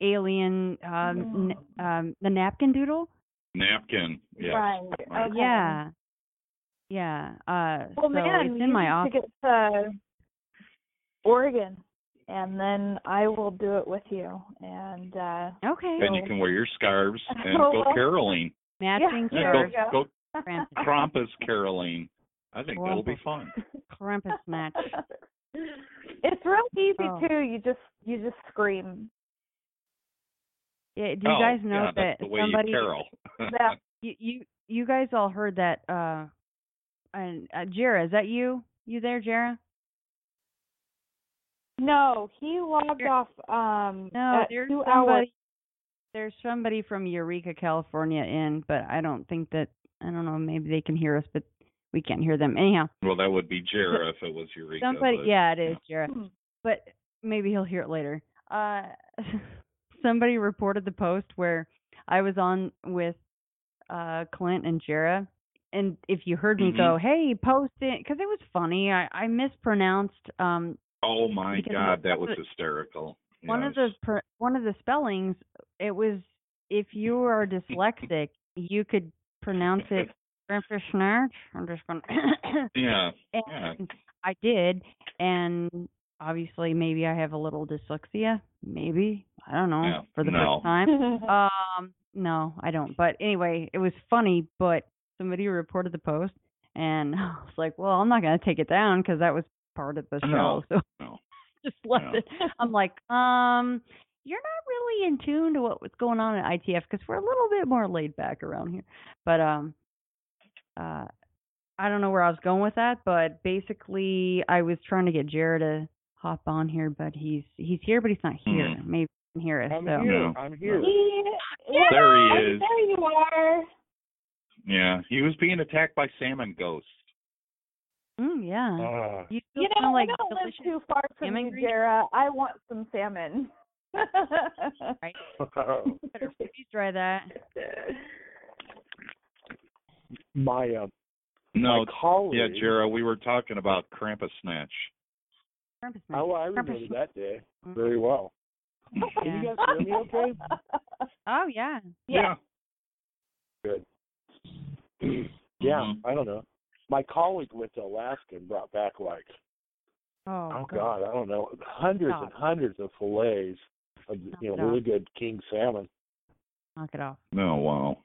alien, um, n- um, the napkin doodle. Napkin. Yes. Right. Right. Okay. Yeah, yeah. Uh, Well, so man, it's you in my office. to get to Oregon, and then I will do it with you. And uh Okay. And you can wear your scarves [laughs] and go well. caroling. Matching Yeah, there go, go. go Krampus. Krampus caroling. I think that'll be fun. Krampus match. [laughs] it's real easy Oh. too. You just you just scream. Yeah, do you oh, guys know yeah, that that's the way somebody you carol. [laughs] Yeah. you, you you guys all heard that uh and uh, Jera, is that you? You there, Jera? No, he logged off um No, there's two hours. somebody there's somebody from Eureka, California in, but I don't think that I don't know, maybe they can hear us but we can't hear them. Anyhow, well, that would be Jera if it was Eureka. somebody but, yeah, it is Jera. Hmm. But maybe he'll hear it later. Uh [laughs] somebody reported the post where I was on with uh Clint and Jera and if you heard me Mhm. go, "Hey, post it," because it was funny. I I mispronounced um Oh my Because God, that was hysterical. one of the per, one of the spellings. It was if you are dyslexic, you could pronounce it Snarch. I'm just going. [coughs] Yeah. and Yeah. I did, and obviously maybe I have a little dyslexia. Maybe I don't know Yeah, for the no. first time. [laughs] um, no, I don't. But anyway, it was funny. But somebody reported the post, and [laughs] I was like, well, I'm not gonna take it down because that was part of the show. No, So no. [laughs] just left No. it. I'm like, um, you're not really in tune to what was going on at ITF because we're a little bit more laid back around here. But um, uh, I don't know where I was going with that, but basically, I was trying to get Jared to hop on here, but he's he's here, but he's not here. Mhm. Maybe he can hear us. I'm so here. No. I'm here. Yeah, There he [laughs] is. There you are. Yeah, he was being attacked by salmon ghosts. Mm, yeah. Ah. you You know, like I don't live too far from salmon you, grease? Jara. I want some salmon. [laughs] right? [laughs] Better freeze dry that. my uh, No, my colleague. yeah, Jera, we were talking about Krampus Snatch. Krampus Oh, I Krampus remember that day Mm. very well. Yeah. [laughs] Can you guys hear me okay? Oh yeah. Yeah. Good. [clears throat] yeah, Mhm. I don't know. My colleague went to Alaska and brought back like Oh, oh god, I don't know, hundreds and hundreds of fillets of you know it off. really good king salmon. Knock it off. No, wow.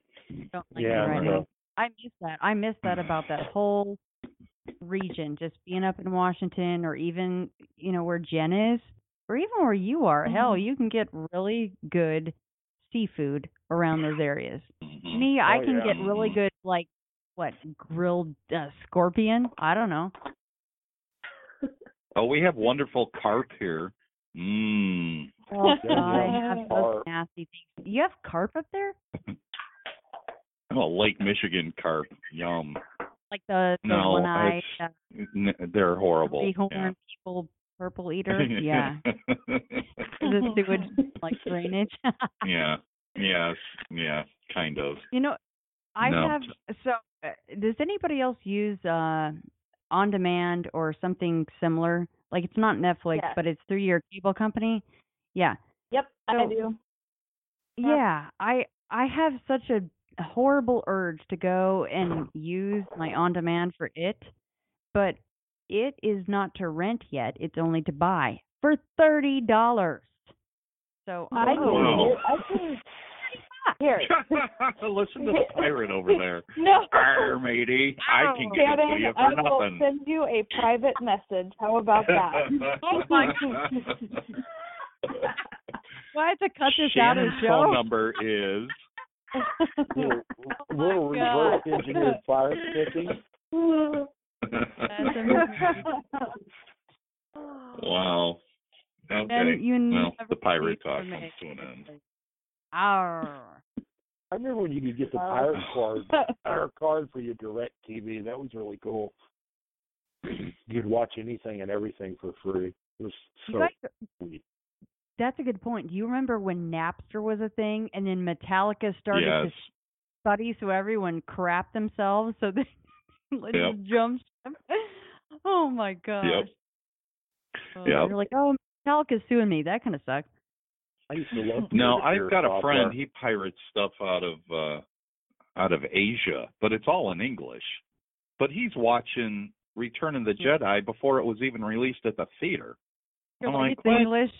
Don't like Yeah, it right I know. I miss that. I miss that about that whole region, just being up in Washington or even, you know, where Jen is, or even where you are. Hell, Mm-hmm. you can get really good seafood around those areas. Mhm. Me, I Oh, can yeah. get really good, like, what, grilled uh, scorpion? I don't know. Oh, we have wonderful carp here. Mmm. Oh, I have those nasty things. You have carp up there? [laughs] Oh, Lake Michigan carp. Yum. Like the, the No, one eye, uh, N- They're horrible. three horn Yeah. people, purple eater? [laughs] Yeah. [laughs] the sewage like drainage. yeah. Yes. Yeah. Kind of. you know, I No. have. Uh, does anybody else use uh on demand or something similar? Like it's not Netflix, Yes. but it's through your cable company. Yeah, Yep, I So- do. yeah. I I have such a horrible urge to go and use my on demand for it, but it is not to rent yet. It's only to buy for thirty dollars. So I do. I can Here. [laughs] Listen to the pirate over there. [laughs] No. Arr, matey. I can give it to Shannon, you I for will send you a private message. How about that? [laughs] Oh my Why have to cut this out of Shannon's the phone number is little, Oh little reverse engineered fire sticking. wow. Okay. And you well, the pirate talk comes to an end. Arr. I remember when you could get the oh. pirate card, [laughs] pirate card for your direct TV. That was really cool. [clears throat] You'd watch anything and everything for free. It was so guys- sweet. That's a good point. Do you remember when Napster was a thing and then Metallica started to Yes. sh- study so everyone crapped themselves so [laughs] they let Yep. just jump? Oh my gosh. Yep. Oh, Yep. You're like, oh, Metallica's suing me. That kind of sucks. I used to love No, I've got a friend. He pirates stuff out of uh out of Asia, but it's all in English. But he's watching Return of the Jedi before it was even released at the theater. I'm like? English,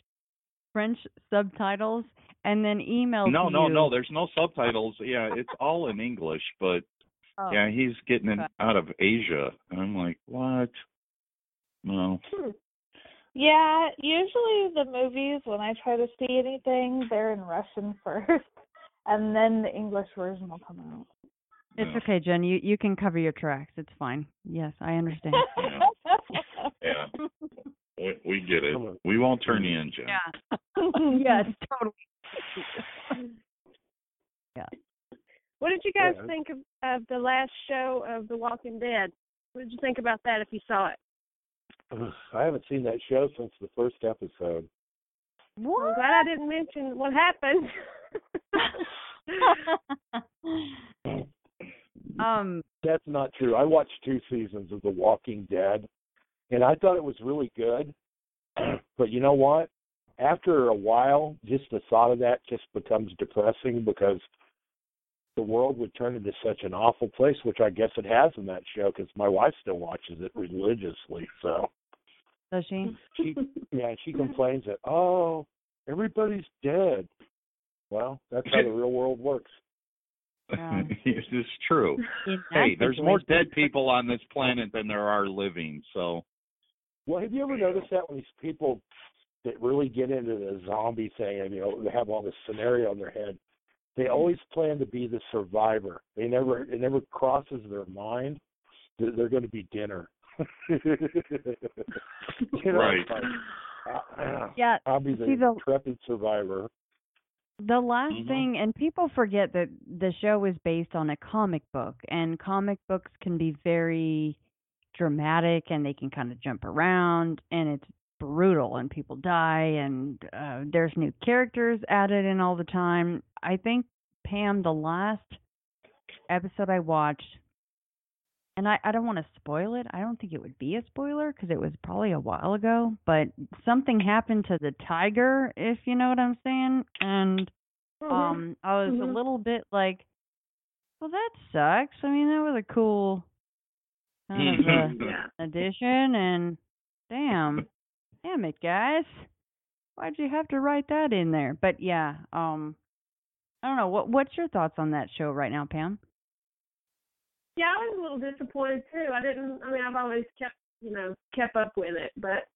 French subtitles, and then email No, no, you. no. There's no subtitles. Yeah, it's all in English, but Oh. yeah, he's getting it Okay. out of Asia. And I'm like, what? No. Yeah, usually the movies when I try to see anything, they're in Russian [laughs] first, and then the English version will come out. It's oh. okay, Jen. You you can cover your tracks. It's fine. Yes, I understand. [laughs] Yeah, we, we get it. We won't turn you in, Jen. Yeah. [laughs] yes, totally. Yeah. What did you guys Yeah. think of, of the last show of The Walking Dead? What did you think about that if you saw it? Ugh, I haven't seen that show since the first episode. I'm glad I didn't mention what happened. [laughs] um, That's not true. I watched two seasons of The Walking Dead, and I thought it was really good. [clears throat] but you know what? After a while, just the thought of that just becomes depressing because the world would turn into such an awful place, which I guess it has in that show because my wife still watches it religiously. So Does she? Mm-hmm. she, yeah, she [laughs] complains that oh, everybody's dead. Well, that's how the real world works. [laughs] it's true. In Hey, there's more dead people on this planet than there are living. So Well, have you ever noticed that when these people that really get into the zombie thing and you know they have all this scenario in their head, they mm-hmm. always plan to be the survivor. They never it never crosses their mind that they're going to be dinner. [laughs] you know, Right. like, uh, Yeah, I'll be the see, the- intrepid survivor. The last Mhm. thing, and people forget that the show is based on a comic book, and comic books can be very dramatic and they can kind of jump around, and it's brutal, and people die, and uh, there's new characters added in all the time. I think, Pam, the last episode I watched, and I, I don't want to spoil it. I don't think it would be a spoiler because it was probably a while ago, but something happened to the tiger, if you know what I'm saying. And um I was a Mhm. little bit like, well, that sucks. I mean, that was a cool kind of [laughs] uh, Yeah. addition, and damn, damn it, guys, why'd you have to write that in there? But yeah, um, I don't know. What what's your thoughts on that show right now, Pam? Yeah, I was a little disappointed too. I didn't. I mean, I've always kept, you know, kept up with it, but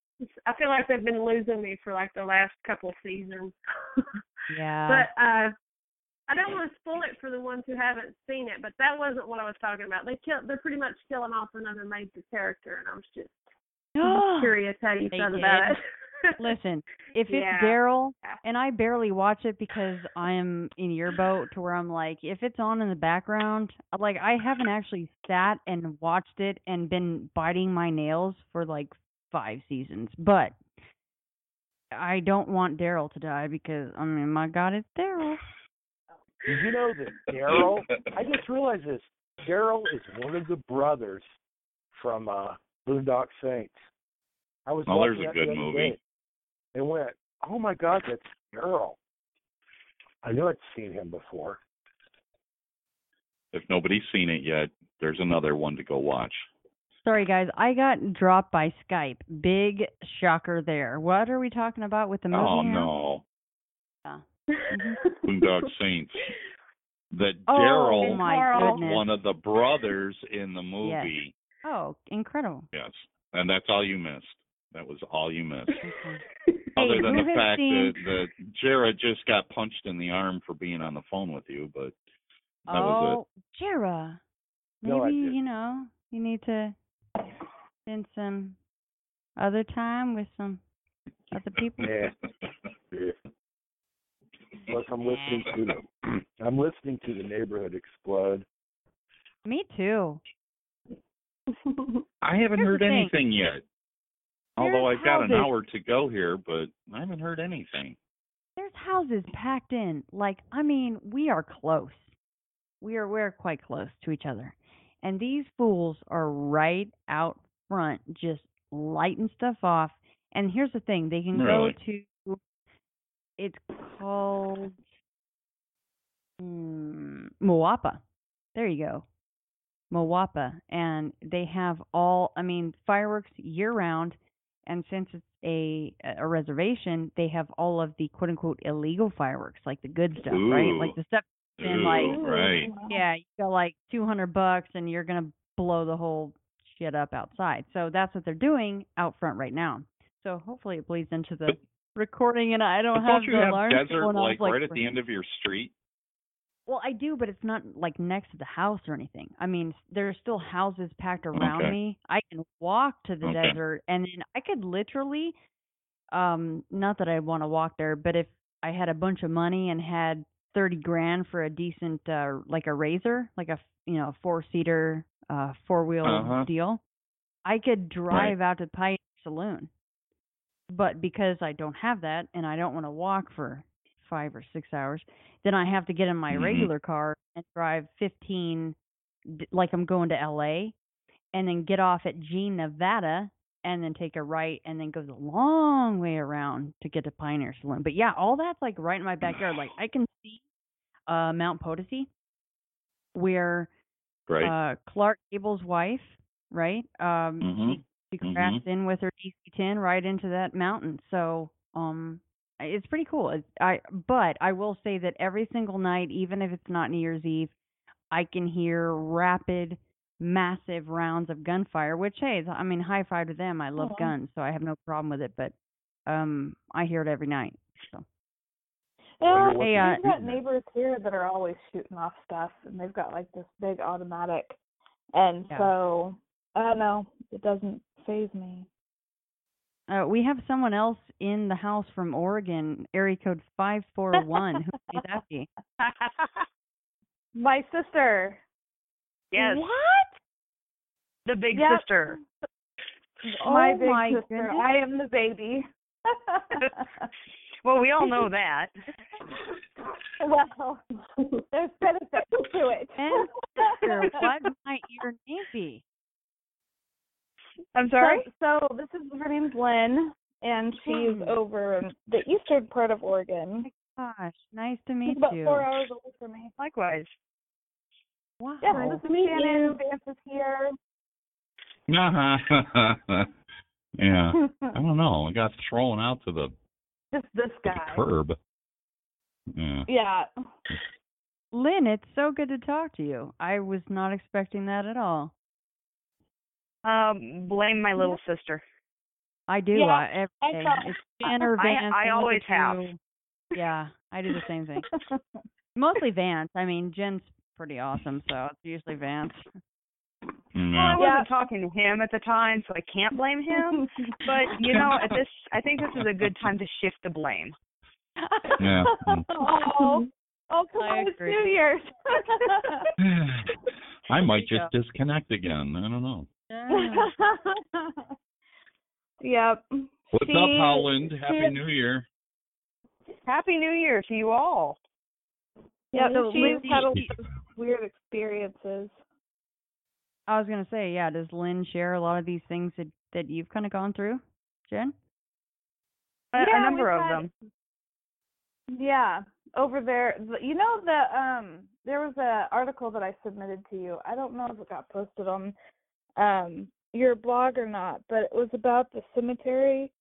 I feel like they've been losing me for like the last couple of seasons. [laughs] Yeah. but uh, I don't want to spoil it for the ones who haven't seen it. But that wasn't what I was talking about. They kill. They're pretty much killing off another major character, and I was [gasps] just curious how you They felt about it. Listen, [laughs] if Yeah. it's Daryl, and I barely watch it because I'm in your boat to where I'm like, if it's on in the background, like I haven't actually sat and watched it and been biting my nails for like five seasons. But I don't want Daryl to die because I mean, my God, it's Daryl. Did you know that Daryl? I just realized this. Daryl is one of the brothers from uh Boondock Saints. I was Oh, there's a good movie. day and went, "Oh my God, that's Daryl." I knew I'd seen him before. if nobody's seen it yet, there's another one to go watch. Sorry, guys, I got dropped by Skype. Big shocker there. What are we talking about with the movie? Oh now? no, Yeah. [laughs] Boondock Saints. that Oh, Daryl my was goodness. one of the brothers in the movie. Yes. Oh, incredible. Yes, and that's all you missed. That was all you missed. [laughs] Hey, Other than the fact seen- that, that Jared just got punched in the arm for being on the phone with you, but that was oh, Jera. Maybe No, you know you need to spend some other time with some other people. [laughs] Yeah. [laughs] yeah. Plus, I'm listening to the [clears throat] I'm listening to the neighborhood explode. Me too. I haven't Here's heard anything yet. Although I've got an houses- hour to go here, but I haven't heard anything. There's houses packed in. Like I mean, we are close. We are we're quite close to each other. And these fools are right out front just lighting stuff off. And here's the thing, they can Really? go to it's called mm, Moapa. There you go. Moapa. And they have all I mean, fireworks year round and since it's a a reservation, they have all of the quote unquote illegal fireworks, like the good stuff, right? Like the stuff in like right. yeah, you got like two hundred bucks and you're gonna blow the whole shit up outside. So that's what they're doing out front right now. So hopefully it bleeds into the recording and I don't But have don't you the have alarm desert off like, right at the end of your street? Well, I do, but it's not like next to the house or anything. I mean, there are still houses packed around Okay. me. I can walk to the Okay. desert, and then I could literally, um, not that I want to walk there, but if I had a bunch of money and had thirty grand for a decent, uh, like a razor, like a you know four seater, uh, four wheel Uh-huh. deal, I could drive out to Pioneer Saloon. But because I don't have that and I don't want to walk for five or six hours, then I have to get in my Mhm. regular car and drive 15, like I'm going to LA, and then get off at Jean, Nevada, and then take a right and then go the long way around to get to Pioneer Saloon. But yeah, all that's like right in my backyard. Like I can see uh Mount Potosi where Right. uh Clark Gable's wife, right? Um Mhm. she, she crashed in with her DC-10 right into that mountain. So, um it's pretty cool. It's, I but I will say that every single night, even if it's not New Year's Eve, I can hear rapid, massive rounds of gunfire. Which hey, I mean, high five to them. I love Aw. guns, so I have no problem with it. But um, I hear it every night. So Yeah, Wonder what Hey, uh, we've got neighbors here that are always shooting off stuff, and they've got like this big automatic, and Yeah. so I don't know, it doesn't phase me. Uh, we have someone else in the house from Oregon, area code five four one. Who may that be? My sister. Yes. What? The big Yep. sister. My Oh big my sister. goodness. I am the baby. [laughs] Well, we all know that. [laughs] well, there's benefits to it. And sister, what might your name be? I'm sorry? So, so this is her name's Lynn, and she's Hmm. over in the eastern part of Oregon. Gosh, nice to meet She's meet about you. four hours away from me. Likewise. Wow. Yeah, this is Shannon. Vance is here. [laughs] yeah. I don't know. I got thrown out to the, [laughs] Just this the guy. curb. Yeah. Yeah. Lynn, it's so good to talk to you. I was not expecting that at all. Um, blame my little sister. I do. Yeah, I, every I It's Jen or I- I always at have. Yeah, I do the same thing. [laughs] Mostly Vance. I mean, Jen's pretty awesome, so it's usually Vance. Well, I wasn't talking to him at the time, so I can't blame him. but you know, at this, I think this is a good time to shift the blame. Yeah. oh, oh, come I on, it's. New Year's. [sighs] I might There you just disconnect again. I don't know. [laughs] yep. What's She- up, Howland? Happy she- New Year. Happy New Year to you all. Yeah, So she's Lindsay- had a lot of weird experiences. I was gonna say, yeah. Does Lynn share a lot of these things that that you've kind of gone through, Jen? A, Yeah, a number of had- them. Yeah, over there. You know the um there was a article that I submitted to you. I don't know if it got posted on um your blog or not, but it was about the cemetery.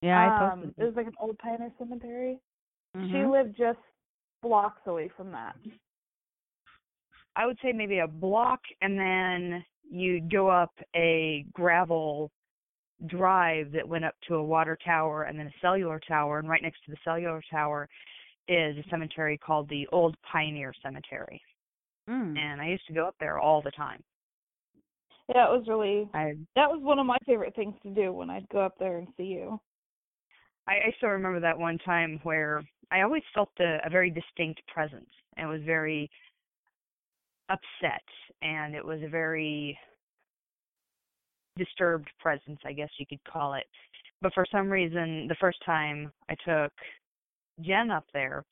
Yeah, I um, posted It was like an old pioneer cemetery. She Mhm. lived just blocks away from that. I would say maybe a block, and then you'd go up a gravel drive that went up to a water tower and then a cellular tower, and right next to the cellular tower is a cemetery called the Old Pioneer Cemetery. Mm. And I used to go up there all the time. Yeah, it was really I that was one of my favorite things to do when I'd go up there and see you. I, I still remember that one time where I always felt a, a very distinct presence and was very upset and it was a very disturbed presence, I guess you could call it. But for some reason, the first time I took Jen up there,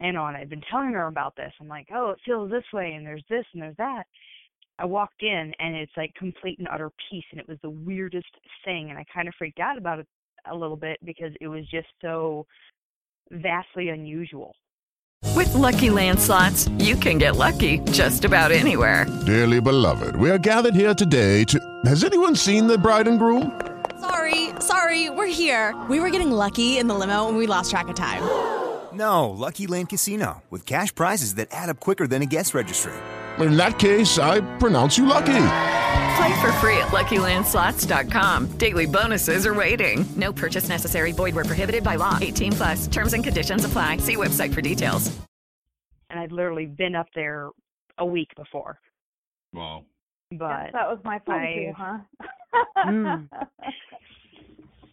you know, and I'd been telling her about this. I'm like, oh, it feels this way, and there's this, and there's that. I walked in, and it's like complete and utter peace, and it was the weirdest thing. And I kind of freaked out about it a little bit because it was just so vastly unusual. With Lucky Land slots, you can get lucky just about anywhere. Dearly beloved, we are gathered here today to. Has anyone seen the bride and groom? Sorry, sorry, we're here. We were getting lucky in the limo and we lost track of time. No, Lucky Land Casino, with cash prizes that add up quicker than a guest registry. In that case, I pronounce you lucky. Play for free at LuckyLandSlots.com. Daily bonuses are waiting. No purchase necessary. Void where prohibited by law. 18 plus. Terms and conditions apply. See website for details. And I'd literally been up there a week before. Wow. But Yes, that was my fun too, huh? Mm.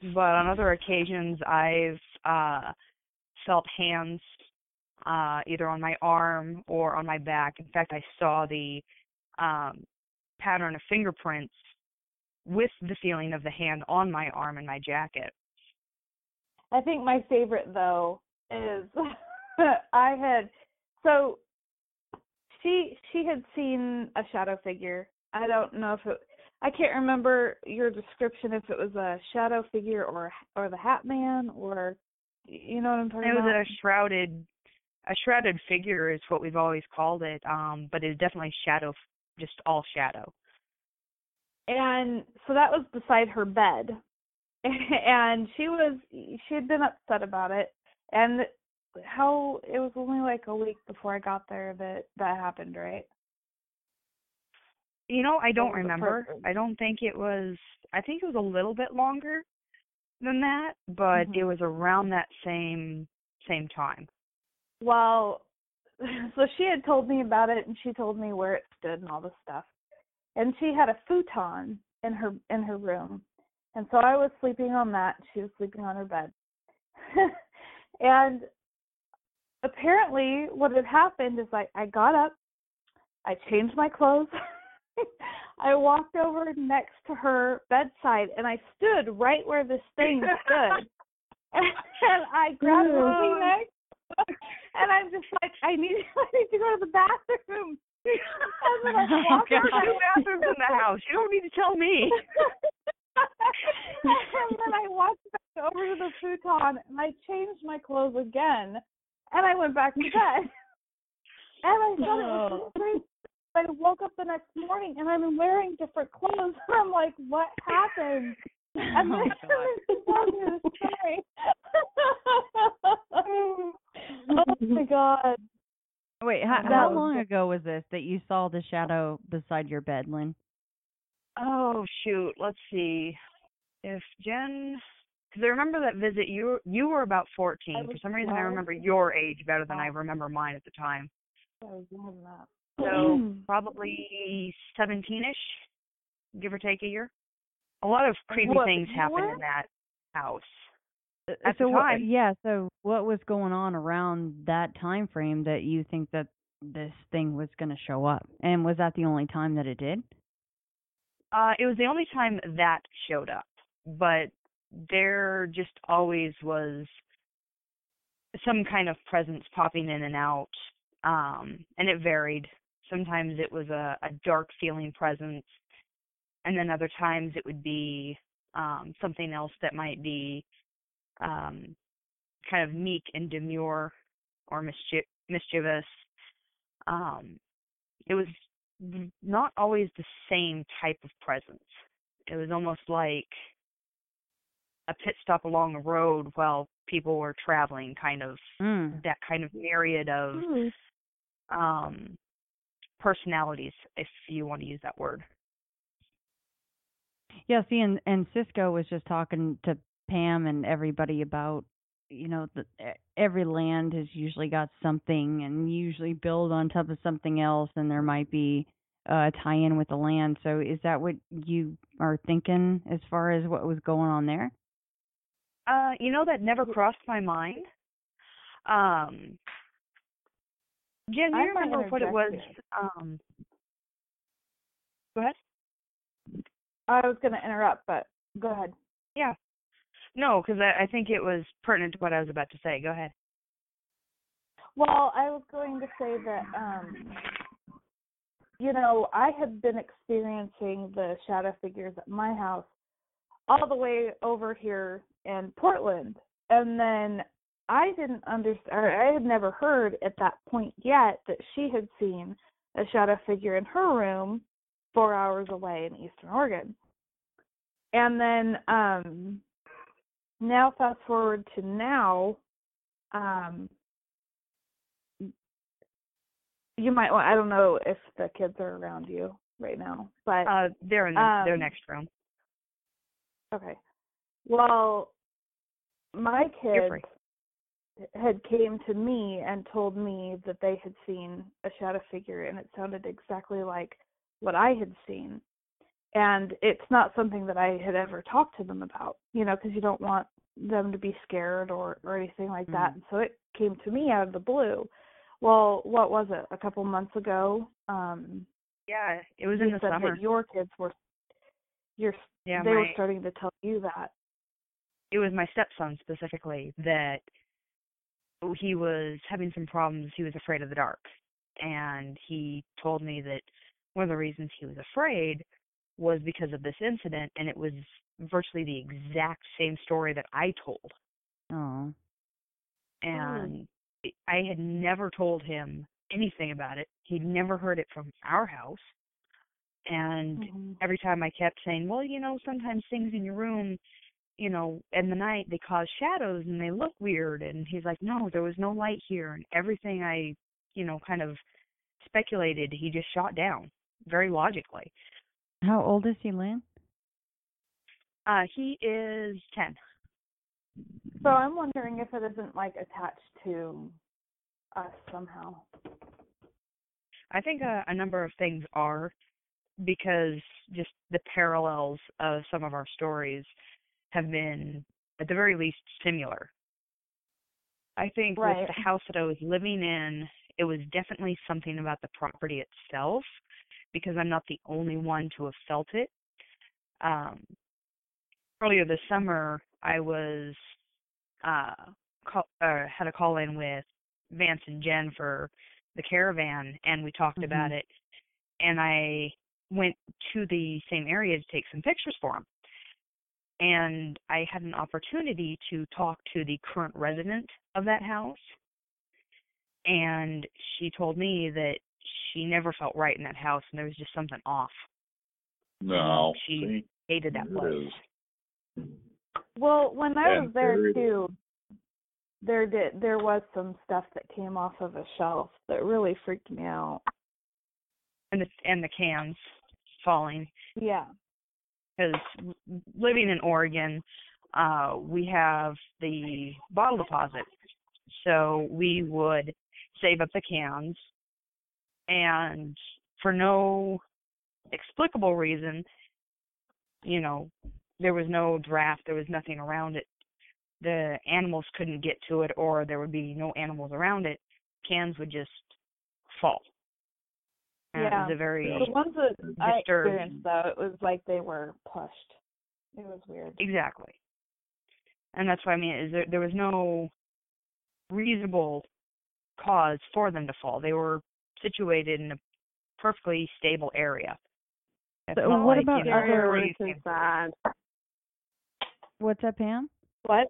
[laughs] but on other occasions I've uh felt hands uh either on my arm or on my back. In fact, I saw the um pattern of fingerprints with the feeling of the hand on my arm and my jacket. I think my favorite though is that I had so she she had seen a shadow figure. I don't know if it I can't remember your description if it was a shadow figure or or the Hat Man or you know what I'm talking about. It was about. a shrouded a shrouded figure is what we've always called it, um, but it's definitely shadow just all shadow. and so that was beside her bed [laughs] and she was she had been upset about it and how it was only like a week before I got there that that happened, right? You know, I don't remember. person? I don't think it was. I think it was a little bit longer than that, but Mhm. it was around that same same time. Well, [laughs] so she had told me about it and she told me where it stood and all this stuff. And she had a futon in her in her room. And so I was sleeping on that. She was sleeping on her bed. [laughs] and apparently what had happened is I I got up, I changed my clothes. [laughs] I walked over next to her bedside and I stood right where this thing stood. and I grabbed the Kleenex and I'm just like, I need [laughs] I need to go to the bathroom. And then I walked There's two bathrooms in the house. You don't need to tell me. and then I walked back over to the futon and I changed my clothes again and I went back to [laughs] bed. and I thought it was crazy. Oh. I woke up the next morning and I'm wearing different clothes [laughs] and I'm like, what happened? And Oh, then she told me the story. Oh [laughs] my god. Wait, how, how long ago was this that you saw the shadow beside your bed, Lynn? Oh shoot, let's see. If Jen, because I remember that visit, you you were about fourteen. For some reason, I remember your age better than I remember mine at the time. I was more than that. So [clears throat] probably seventeen-ish, give or take a year. A lot of creepy What, things happened more? in that house. Uh, At so the what- yeah. So what was going on around that time frame that you think that this thing was going to show up? And was that the only time that it did? Uh, it was the only time that showed up, but there just always was some kind of presence popping in and out, um, and it varied. Sometimes it was a, a dark feeling presence, and then other times it would be um, something else that might be um, kind of meek and demure or mischie- mischievous. Um, it was not always the same type of presence. It was almost like a pit stop along a road while people were traveling, kind of Mm. that kind of myriad of Hmm. um personalities, if you want to use that word. Yeah, see, and and Sysco was just talking to Pam and everybody about, you know, the, every land has usually got something, and usually build on top of something else, and there might be uh, a tie-in with the land. So, is that what you are thinking as far as what was going on there? Uh, you know that never crossed my mind. Um, Jen, do I you remember what it was? Um, go ahead. I was going to interrupt, but go ahead. Yeah. No, because I, I think it was pertinent to what I was about to say. Go ahead. Well, I was going to say that um you know, I had been experiencing the shadow figures at my house all the way over here in Portland. And then I didn't understand I had never heard at that point yet that she had seen a shadow figure in her room 4 hours away in Eastern Oregon. And then um now fast forward to now um you might want I don't know if the kids are around you right now, but Uh, they're in the, their um, next room. Okay. Well, my kids had came to me and told me that they had seen a shadow figure and it sounded exactly like what I had seen. And it's not something that I had ever talked to them about, you know, because you don't want them to be scared or or anything like that. Mhm. And so it came to me out of the blue. Well, what was it? A couple months ago, um Yeah, it was in the summer. that your kids were your Yeah, they were starting to tell you that. it was my stepson specifically that he was having some problems. He was afraid of the dark. And he told me that one of the reasons he was afraid was because of this incident. And it was virtually the exact same story that I told. Oh. And I had never told him anything about it. He'd never heard it from our house. And Mm-hmm. every time I kept saying, well, you know, sometimes things in your room, you know, in the night they cause shadows and they look weird. And he's like, no, there was no light here. And everything I, you know, kind of speculated, he just shot down very logically. How old is he, Lynn? Uh, he is 10. So I'm wondering if it isn't like attached to us somehow. I think a, a number of things are because just the parallels of some of our stories have been, at the very least, similar. I think Right. with the house that I was living in, it was definitely something about the property itself because I'm not the only one to have felt it. Um, earlier this summer, I was uh, call, uh, had a call in with Vance and Jen for the caravan, and we talked about Mhm. it. And I went to the same area to take some pictures for them. And I had an opportunity to talk to the current resident of that house. And she told me that she never felt right in that house and there was just something off. No. She see, hated that place. it is. Well, when I And was there there it is. too, there did there was some stuff that came off of a shelf that really freaked me out. And the and the cans falling. Yeah. because living in Oregon, uh, we have the bottle deposit. So we would save up the cans, and for no explicable reason, you know, there was no draft, there was nothing around it. The animals couldn't get to it, or there would be no animals around it. Cans would just fall. And yeah. It was a very the ones that I disturbed- experienced though, it was like they were plushed. It was weird. Exactly. And that's what I mean is there there was no reasonable cause for them to fall. They were situated in a perfectly stable area. It's So what like, about you know, other- everybody It's inside. What's up, Pam? What?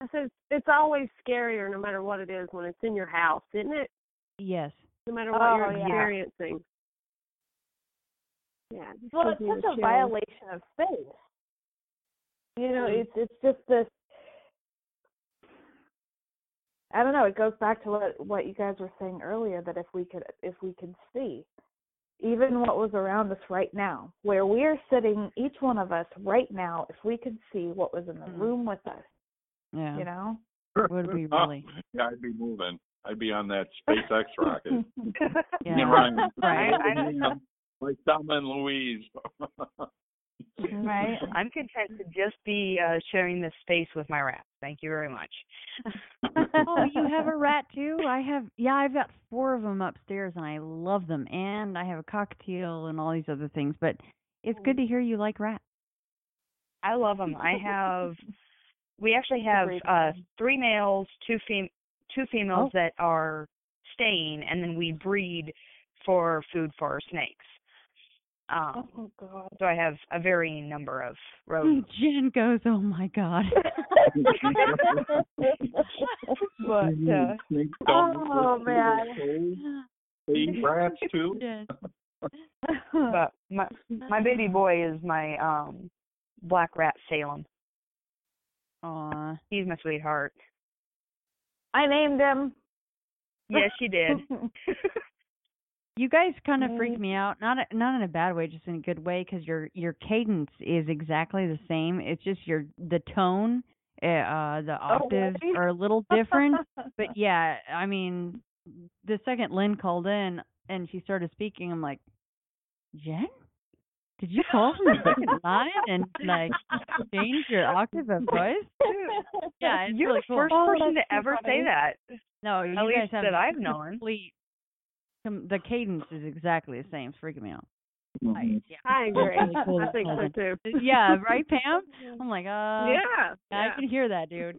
I said it's always scarier no matter what it is when it's in your house, isn't it? Yes. No matter what Oh, you're yeah. experiencing. Yeah. just Well, it's you such a chills. violation of faith. You know, Mhm. it's it's just this. I don't know. It goes back to what what you guys were saying earlier that if we could if we could see, even what was around us right now, where we are sitting, each one of us right now, if we could see what was in the mm. room with us, Yeah. you know? Would we [laughs] really? yeah, I'd be moving. I'd be on that [laughs] SpaceX rocket. Yeah. You [laughs] know, right. Right. I- Like Thelma and Louise. Right. [laughs] I'm content to just be uh, sharing this space with my rats. Thank you very much. oh, you have a [laughs] rat too? I have. Yeah, I've got four of them upstairs, and I love them. And I have a cockatiel and all these other things. But it's good to hear you like rats. I love them. I have. We actually [laughs] have uh three males, two fem two females Oh. that are staying, and then we breed for food for our snakes. Um, oh God. so I have a varying number of rodents. [laughs] Jen goes, "Oh my god." [laughs] [laughs] but uh, oh man. Eat rats too. But my my baby boy is my um black rat Salem. Aw. He's my sweetheart. I named him. Yes, she did. You guys kind of freak me out, not not in a bad way, just in a good way, because your your cadence is exactly the same. It's just your the tone, uh, uh the octaves really? are a little different. but [laughs] yeah, I mean, the second Lynn called in and she started speaking, I'm like, Jen, did you call from the second [laughs] line and like change your octave of voice? Yeah, it's You're really the cool. first Oh, person to ever funny. say that. No, you At guys least have that I've known. complete. Com- The cadence is exactly the same. It's freaking me out. Mhm. Yeah. I agree. [laughs] I think so too. Yeah, right, Pam? [laughs] I'm like, uh, yeah. I can hear that, dude.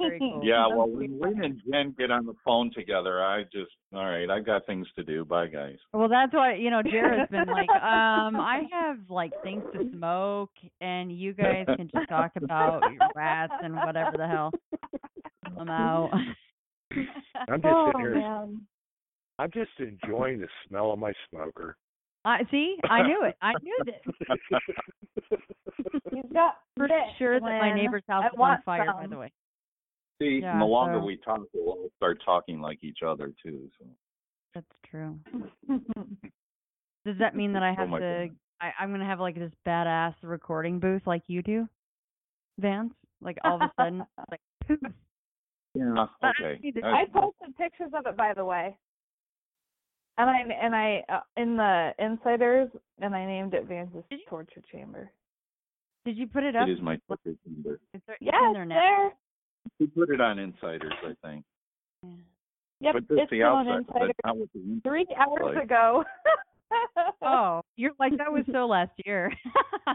Very cool. Yeah, well, when Lynn and Jen get on the phone together, I just, all right, I've got things to do. Bye, guys. Well, that's why you know Jared's been like, um, I have like things to smoke, and you guys can just talk about your rats and whatever the hell. I'm out. I'm just oh sitting here. man. I'm just enjoying the smell of my smoker. I see. I knew it. I knew this. [laughs] You've got For dick, sure that my neighbor's house is on want fire. By um, the way. See, Yeah, the longer so- we talk, we'll start talking like each other too. So. That's true. [laughs] Does that mean that I Oh have my to? I, I'm gonna have like this badass recording booth like you do, Vance? Like all of a sudden, [laughs] like poof. Yeah. Okay. I- I posted pictures of it, by the way. And I and I uh, in the insiders, and I named it Vance's torture chamber. Did you put it up? it is my torture chamber. Is there, it's Yeah, it's there now. there. We put it on Insiders, I think. Yeah. Yep, but just it's the on outside, Insider but not the three hours like. ago. Oh, [laughs] you're like that was so last year. [laughs]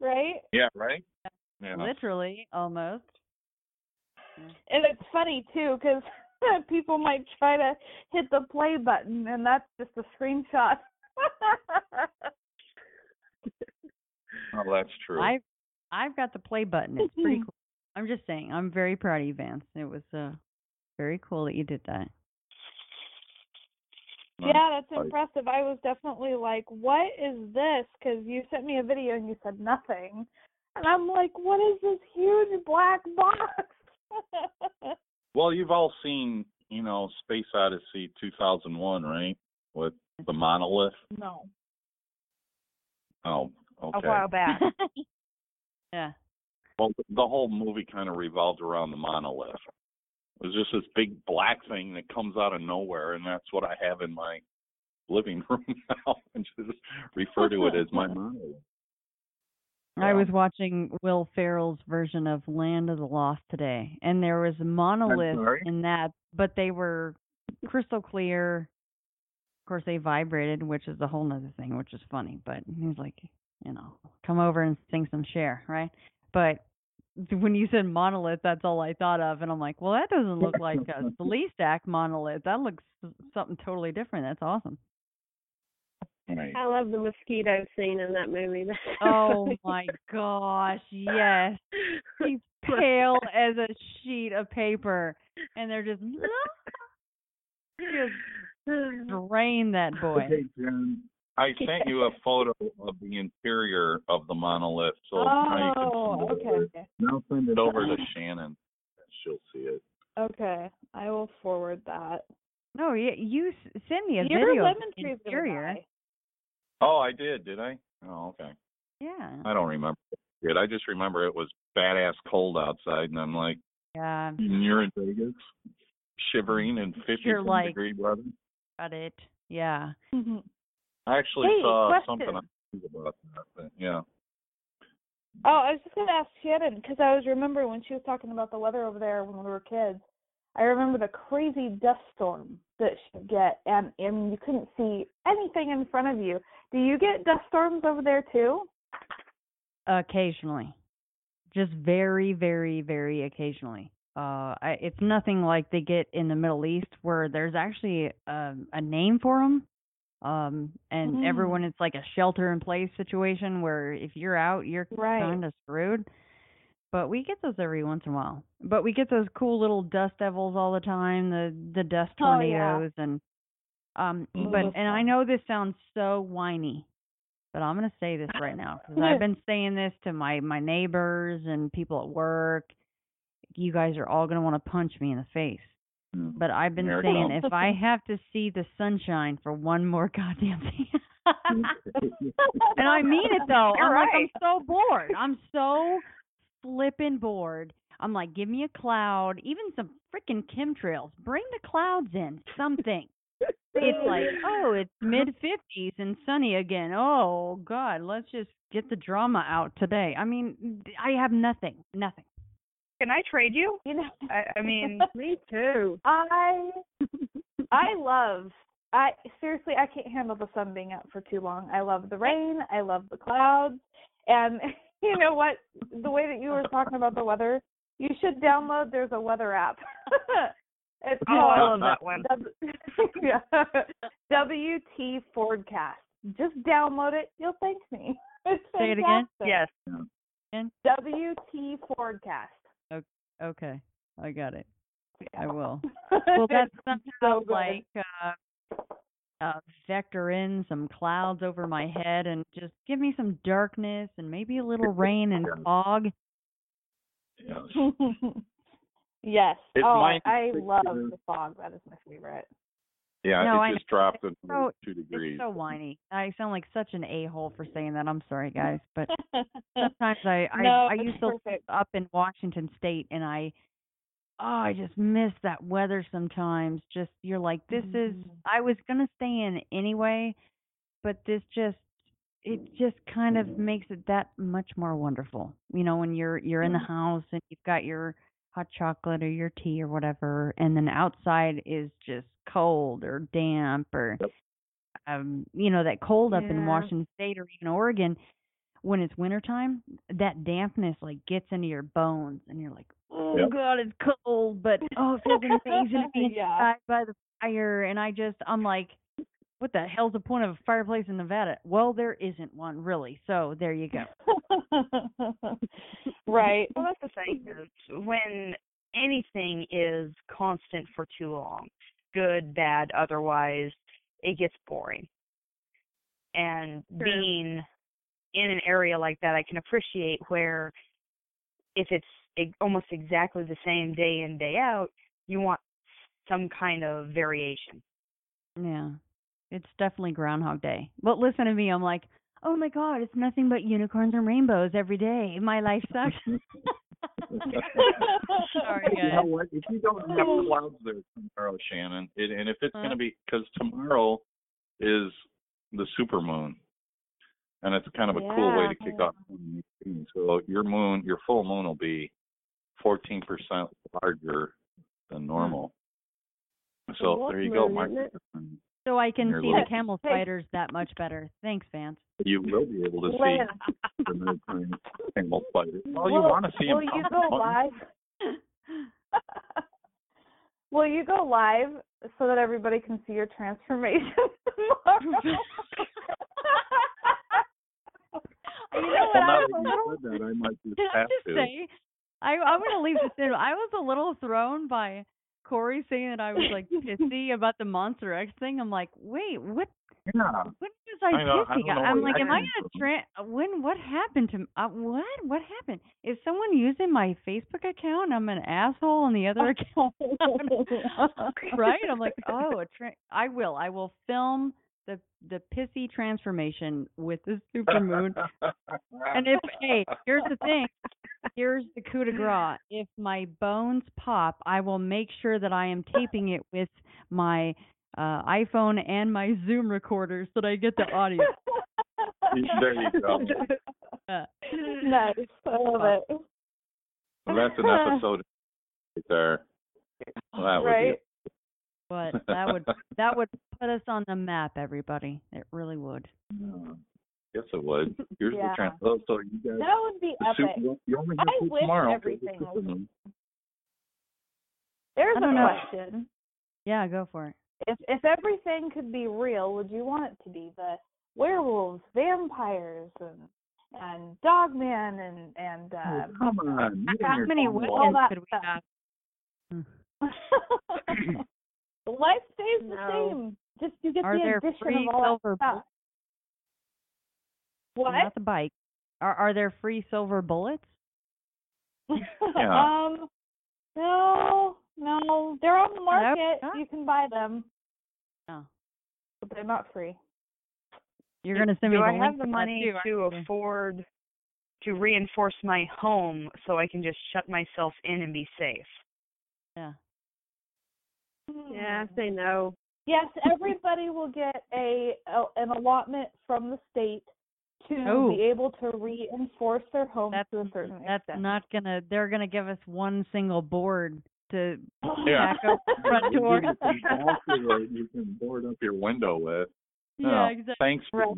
right? Yeah, right? Yeah. Literally, almost. And it's funny too, because [laughs] people might try to hit the play button, and that's just a screenshot. [laughs] Oh, that's true. I've I've got the play button. It's pretty [laughs] cool. I'm just saying. I'm very proud of you, Vance. It was uh very cool that you did that. yeah, that's impressive. I was definitely like, "What is this?" Because you sent me a video and you said nothing, and I'm like, "What is this huge black box?" Well, you've all seen, you know, Space Odyssey 2001, right? With the mm-hmm. monolith. no. Oh, okay. A while back. [laughs] [laughs] yeah. Well, the whole movie kind of revolved around the monolith. It was just this big black thing that comes out of nowhere, and that's what I have in my living [laughs] room now. and just refer to it as my monolith. I was watching Will Ferrell's version of Land of the Lost today, and there was a monolith in that, but they were crystal clear. Of course, they vibrated, which is a whole nother thing, which is funny. But he's like, you know, come over and sing some share, right? But when you said monolith, that's all I thought of, and I'm like, well, that doesn't look like a [laughs] Act monolith. That looks something totally different. That's awesome. Right. I love the mosquito scene in that movie. [laughs] Oh my gosh, yes. He's [laughs] pale as a sheet of paper, and they're just just drain that [laughs] boy. Okay, Jen. I sent you a photo of the interior of the monolith, so now you can Oh, send it oh, okay, over. Now send it over to uh-huh. Shannon. She'll see it. Okay, I will forward that. No, you, you send me a Your video of lemon the tree's gonna interior. Die. Oh, I did, did I? Oh, okay. Yeah. I don't remember. Did I just remember it was badass cold outside, and I'm like, Yeah. and you're in Vegas, shivering in 50 like- degree weather. Got it. Yeah. Mm-hmm. I actually Hey, saw question. something about that. But yeah. Oh, I was just gonna ask Shannon because I was remembering when she was talking about the weather over there when we were kids. I remember the crazy dust storm that she'd get, and and you couldn't see anything in front of you. Do you get dust storms over there too? Occasionally. Just very, very, very occasionally. Uh, I, it's nothing like they get in the Middle East where there's actually um, a name for them. Um, and Mhm. everyone, it's like a shelter in place situation where if you're out, you're Right. kind of screwed. But we get those every once in a while. But we get those cool little dust devils all the time, the the dust Oh, yeah. tornadoes and um Mm, but and I know this sounds so whiny, but I'm going to say this right now cuz I've [laughs] been saying this to my my neighbors and people at work. You guys are all going to want to punch me in the face. But I've been saying if I have to see the sunshine for one more [laughs] goddamn day. [laughs] and I mean it though. You're I'm like I'm so bored. I'm so flipping bored. I'm like, give me a cloud, even some freaking chemtrails. Bring the clouds in, something. It's like, [laughs] oh, it's mid 50s and sunny again. Oh God, let's just get the drama out today. I mean, I have nothing, nothing. Can I trade you? You know, I, I mean, [laughs] Me too. I [laughs] I love I seriously I can't handle the sun being out for too long. I love the rain, I love the clouds, and you know what? The way that you were talking about the weather, you should download there's a weather app. It's Oh, I love that one. W- [laughs] yeah. WT Forecast. Just download it. You'll thank me. [laughs] It's Say it again? yes. And WT Forecast. okay, I got it. I will. well, [laughs] Well, that's somehow so like uh, uh, vector in some clouds over my head and just give me some darkness and maybe a little rain and fog. Yes. Yes. It's oh, mine- I love the fog. That is my favorite. Yeah, No, I it know. just dropped It's so- two degrees. It's so whiny. I sound like such an a hole for saying that. I'm sorry, guys, but [laughs] sometimes I I, No, I used to live up in Washington State, and I oh I just miss that weather sometimes. Just you're like this is Mhm. I was gonna stay in anyway, but this just it just kind of makes it that much more wonderful. You know, when you're you're in the house and you've got your hot chocolate or your tea or whatever, and then outside is just cold or damp or um you know that cold up in Washington State or even Oregon when it's wintertime, that dampness like gets into your bones and you're like, Oh Yep. god, it's cold, but oh it feels amazing to be [laughs] Yeah. by the fire and I just I'm like what the hell's the point of a fireplace in Nevada? Well, there isn't one really. So there you go. [laughs] right. Well, that's the thing when anything is constant for too long, good, bad, otherwise, it gets boring. And being in an area like that, I can appreciate where if it's almost exactly the same day in day out, you want some kind of variation. Yeah. It's definitely Groundhog Day. But listen to me, I'm like, oh my god, it's nothing but unicorns and rainbows every day. My life sucks. [laughs] Sorry, You know what? If you don't have clouds there tomorrow, Shannon, it, and if it's Huh? going to be because tomorrow is the super moon, and it's kind of a cool way to kick off. 2018. So your moon, your full moon will be 14% larger than normal. So What there you go, moon, Mark. Isn't So I can Your see little- the camel Hey. spiders that much better. Thanks, Vance. You will be able to see Lynn, the nighttime camel spiders. Well, you will, want to see will them. you go live? [laughs] will you go live so that everybody can see your transformation [laughs] tomorrow? You know what? Well, I now was that a you little. said that, I might just Can [laughs] I have just to. say, I I'm gonna leave this in. I was a little thrown by Corey saying that I was like [laughs] pissy about the Monster X thing. I'm like, wait, what? Yeah. When was I, I know, pissy? I am what like, am I gonna tra- when? What happened to? Uh, what? What happened? Is someone using my Facebook account? I'm an asshole on the other [laughs] account, [laughs] right? I'm like, oh, a tra- I will. I will film the the pissy transformation with the super moon. and if hey, here's the thing. Here's the coup de grace. If my bones pop, I will make sure that I am taping it with my uh, iPhone and my Zoom recorder so that I get the audio. there you go. [laughs] Nice. I love it. Well, that's an episode right there. Well, that would Right. but that would that would put us on the map, everybody. It really would. Be. Yes, it would. [laughs] Here's Yeah. the trans. Oh, so you guys. That would be the epic. Super, you only have I two wish tomorrow. everything was. There's a know. question. Yeah, go for it. If if everything could be real, would you want it to be the werewolves, vampires, and and Dogman and and uh, Oh, come on. you and How your many Tom weapons all that could we have? [laughs] Life stays the No. same. Just you get Are the addition of all silver that stuff. Bullets? What? Not the bike. Are are there free silver bullets? [laughs] Yeah. um, no, no, they're on the market. not- You can buy them, No. but they're not free. You're gonna send me Do the I link have the money too, to afford to reinforce my home so I can just shut myself in and be safe? Yeah. Yeah, I say no. Yes, everybody will get a, a an allotment from the state to Oh. be able to reinforce their home That's to a certain that's extent. not gonna. They're gonna give us one single board to [laughs] Yeah. back up the front [laughs] door. You can, also, you can board up your window with. Yeah, Oh, exactly. Thanks. Right.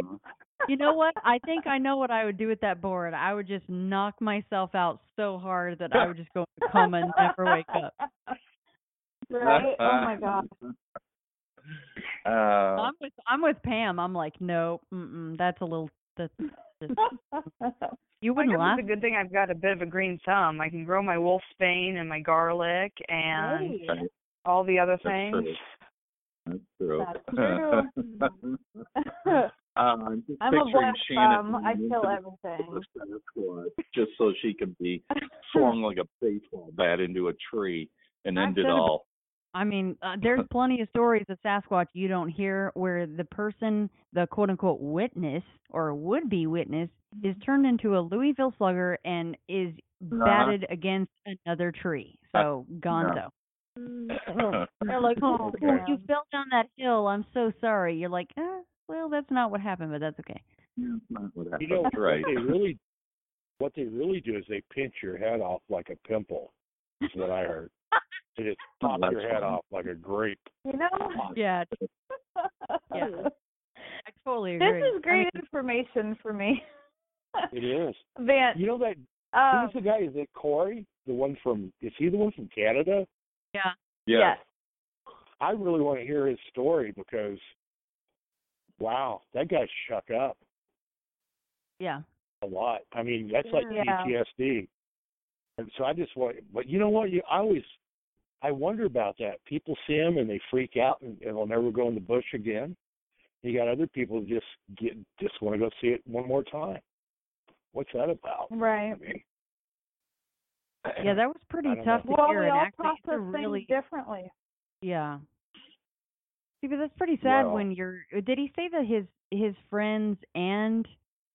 You know what? I think I know what I would do with that board. I would just knock myself out so hard that I would just go into coma and never wake up. [laughs] Right? Oh my god. Uh, I'm with I'm with Pam. I'm like, no, mm-mm, that's a little. That's, that's, [laughs] you wouldn't laugh. it's a good thing I've got a bit of a green thumb. I can grow my wolfsbane and my garlic and Hey. all the other that's things. true. That's true. That's [laughs] true. Uh, I'm just I'm a picturing black Shannon thumb. I kill everything. Sasquatch just so she can be [laughs] swung like a baseball bat into a tree and end it all. I mean, uh, there's plenty of stories of Sasquatch you don't hear where the person, the quote unquote witness or would be witness, is turned into a Louisville slugger and is Uh-huh. batted against another tree. So, gonzo. [laughs] They're like, oh, Oh, you fell down that hill. I'm so sorry. You're like, eh, well, that's not what happened, but that's okay. Yeah, it's not what You know, happened, right? what they really, what they really do is they pinch your head off like a pimple. Is what I heard. They just [laughs] Oh, pop your head funny. off like a grape. You know? Yeah, [laughs] yeah. I totally agree. This is great I mean, information for me. [laughs] It is. Van, You know that um, who's the guy? Is it Corey? The one from? Is he the one from Canada? yeah. Yeah. yes. I really want to hear his story because, wow, that guy shook up Yeah. a lot. I mean, that's like Yeah. PTSD. And so I just want, but you know what? You I always, I wonder about that. People see him and they freak out and, and they'll never go in the bush again. You got other people who just get just want to go see it one more time. What's that about? Right. I mean, [clears throat] Yeah, that was pretty tough know. to Well, hear. we all actually, it's a process really, things differently. yeah. See, but that's pretty sad Well- when you're. Did he say that his his friends and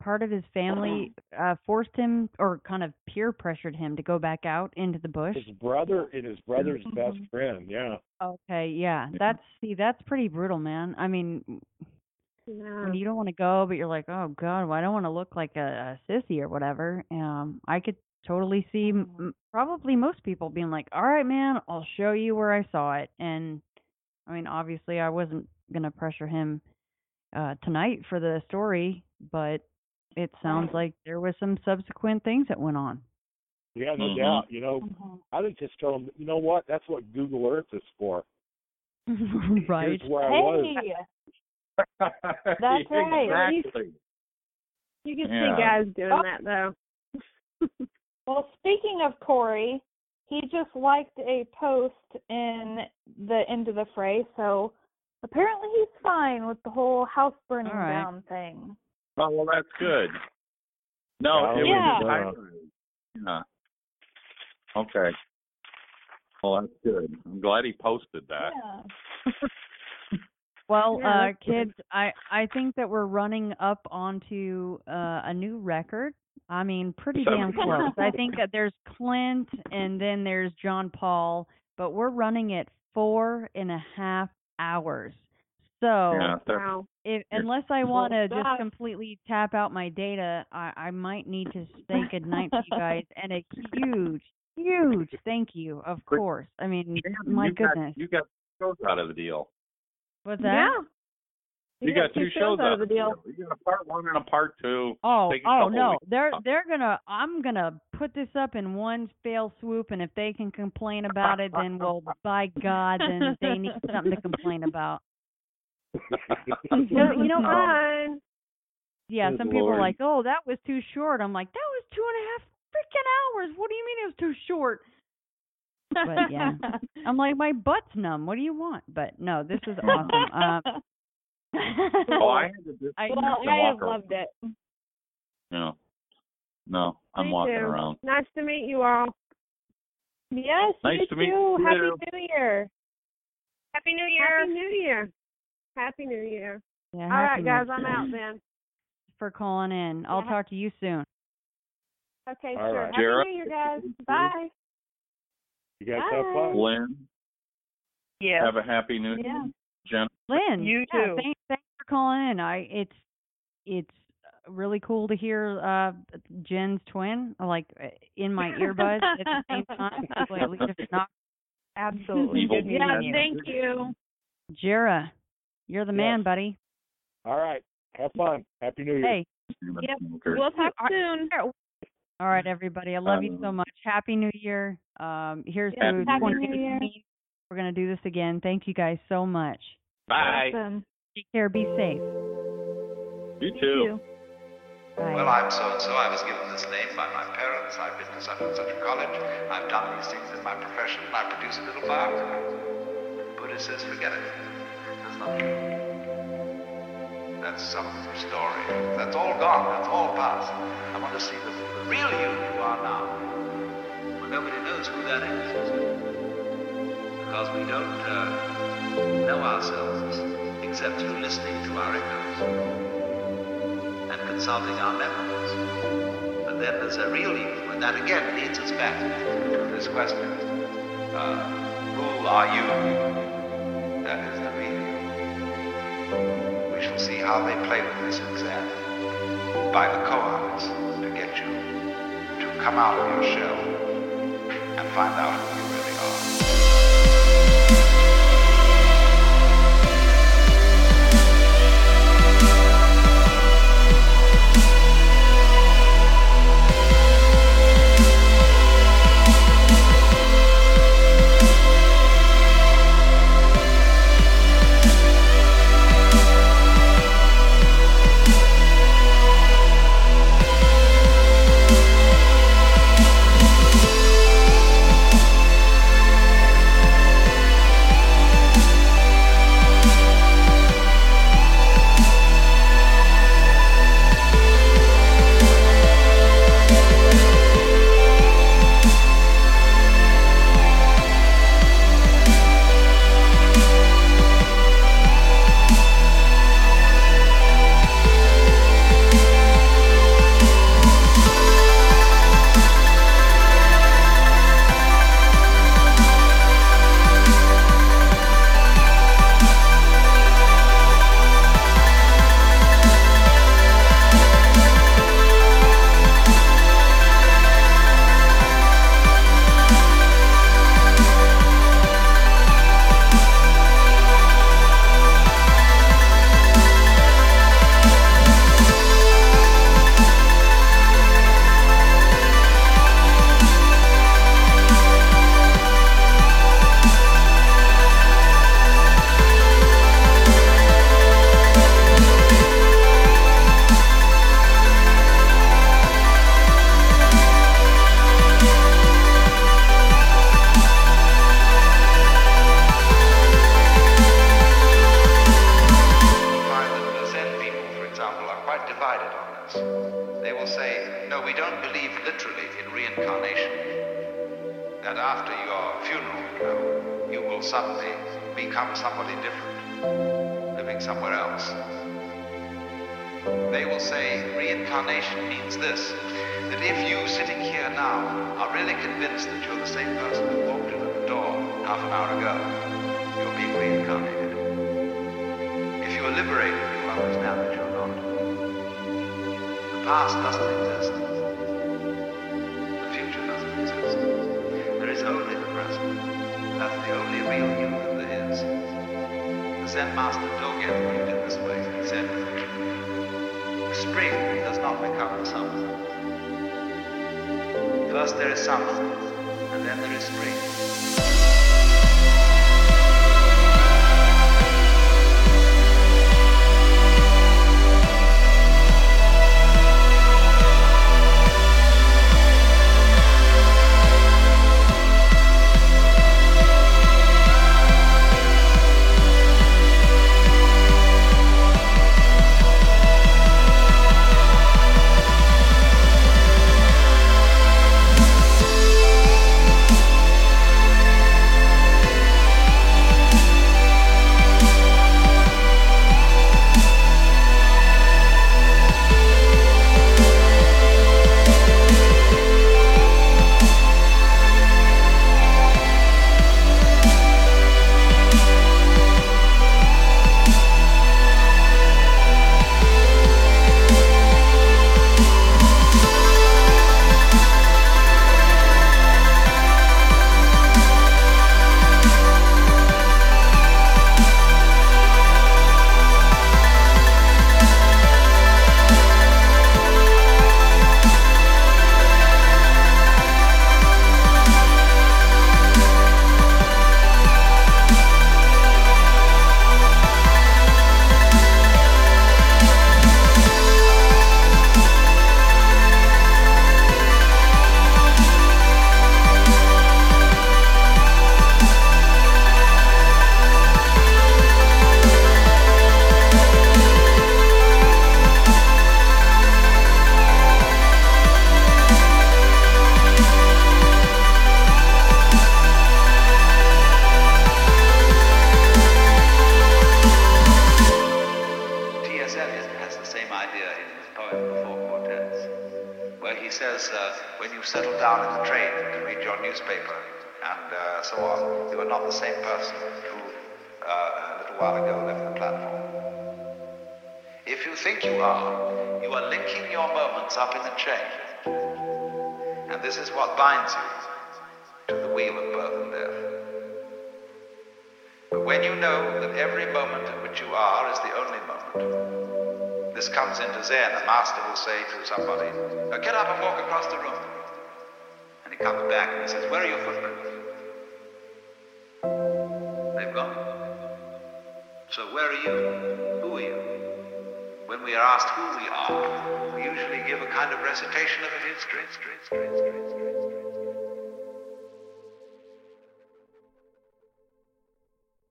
part of his family uh forced him or kind of peer pressured him to go back out into the bush? his brother and his brother's best friend. Yeah. Okay, yeah, that's see, that's pretty brutal, man. I mean, Yeah. when you don't want to go, but you're like, oh god, well, I don't want to look like a, a sissy or whatever. Um, I could totally see m- m- probably most people being like, all right, man, I'll show you where I saw it. And I mean, obviously, I wasn't gonna pressure him uh tonight for the story, but it sounds like there was some subsequent things that went on. Yeah, no Mhm. doubt. You know, Mhm. I would just tell him, you know what? That's what Google Earth is for. [laughs] right. Here's where I was. Hey, [laughs] That's right. Exactly. You can Yeah. see guys doing Oh. that though. [laughs] well, speaking of Corey, he just liked a post in the end of the Fray, so apparently he's fine with the whole house burning All right. down thing. Oh well, that's good. No, it Yeah. was yeah. Okay. Well, that's good. I'm glad he posted that. [laughs] Well, Yeah, uh, that's good. kids, I I think that we're running up onto uh, a new record. I mean, pretty damn close. I think [laughs] that there's Clint and then there's John Paul, but we're running at four and a half hours. So Yeah, Wow. if, unless I want to just completely tap out my data, I, I might need to say goodnight to you guys and a huge, huge thank you, of course. I mean, my you goodness. Got, you got shows out of the deal. What's that? Yeah. You, got, two shows out of the deal. You got a part one and a part two. Oh, Take oh no, weeks. they're they're gonna. I'm gonna put this up in one fell swoop, and if they can complain about it, then well, by God, then they need something to complain about. It [laughs] you was know, fun. Yeah, Good some people are like, "Oh, that was too short." I'm like, "That was two and a half freaking hours. What do you mean it was too short?" But yeah, [laughs] I'm like, my butt's numb. What do you want? But no, this is awesome. Um, [laughs] Oh, I had to do I- well, I have around. loved it. No, no, I'm Me walking too. around. Nice to meet you all. Yes, Nice you to meet you Happy. New Year. Happy New Year. Happy New Year. Happy New Year. Yeah, all Happy right, New guys, I'm out then. for calling in. I'll Yeah. talk to you soon. Okay, All sure. right. Happy Jared? New Year, guys. Bye. You guys have fun. Lynn, Yeah. have a happy new Yeah. year. Jen, Lynn, You yeah, too. Thanks, thanks for calling in. I it's it's really cool to hear uh Jen's twin like uh, in my earbuds at the same time. Hopefully at least it's not [laughs] Absolutely. [laughs] Evil Yeah, thank you. Jera, you're the man, buddy. All right. Have fun. Happy New Year. Hey, Yep. We'll talk soon. all right, everybody. I love you so Um, much. Happy New Year. Um, here's Yes, to Happy 2018. We're gonna do this again. Thank you guys so much. Bye. Awesome. Take care. Be safe. You too. Bye. Well, I'm so and so. I was given this name by my parents. I've been to such and such a college. I've done these things in my profession. I produce a little firecracker. Buddha says, forget it. That's some story. That's all gone. That's all past. I want to see the, the real you you are now. Well, nobody knows who that is. Because we don't uh, know ourselves except through listening to our echoes and consulting our memories. But then there's a real you, and that again leads us back to this question. Uh, who are you? That is how they play with this exam by the koans to get you to come out of your shell and find out who you are. master will say to somebody, now get up and walk across the room. And he comes back and he says, where are your footprints? They've gone. So where are you? Who are you? When we are asked who we are, we usually give a kind of recitation of a history.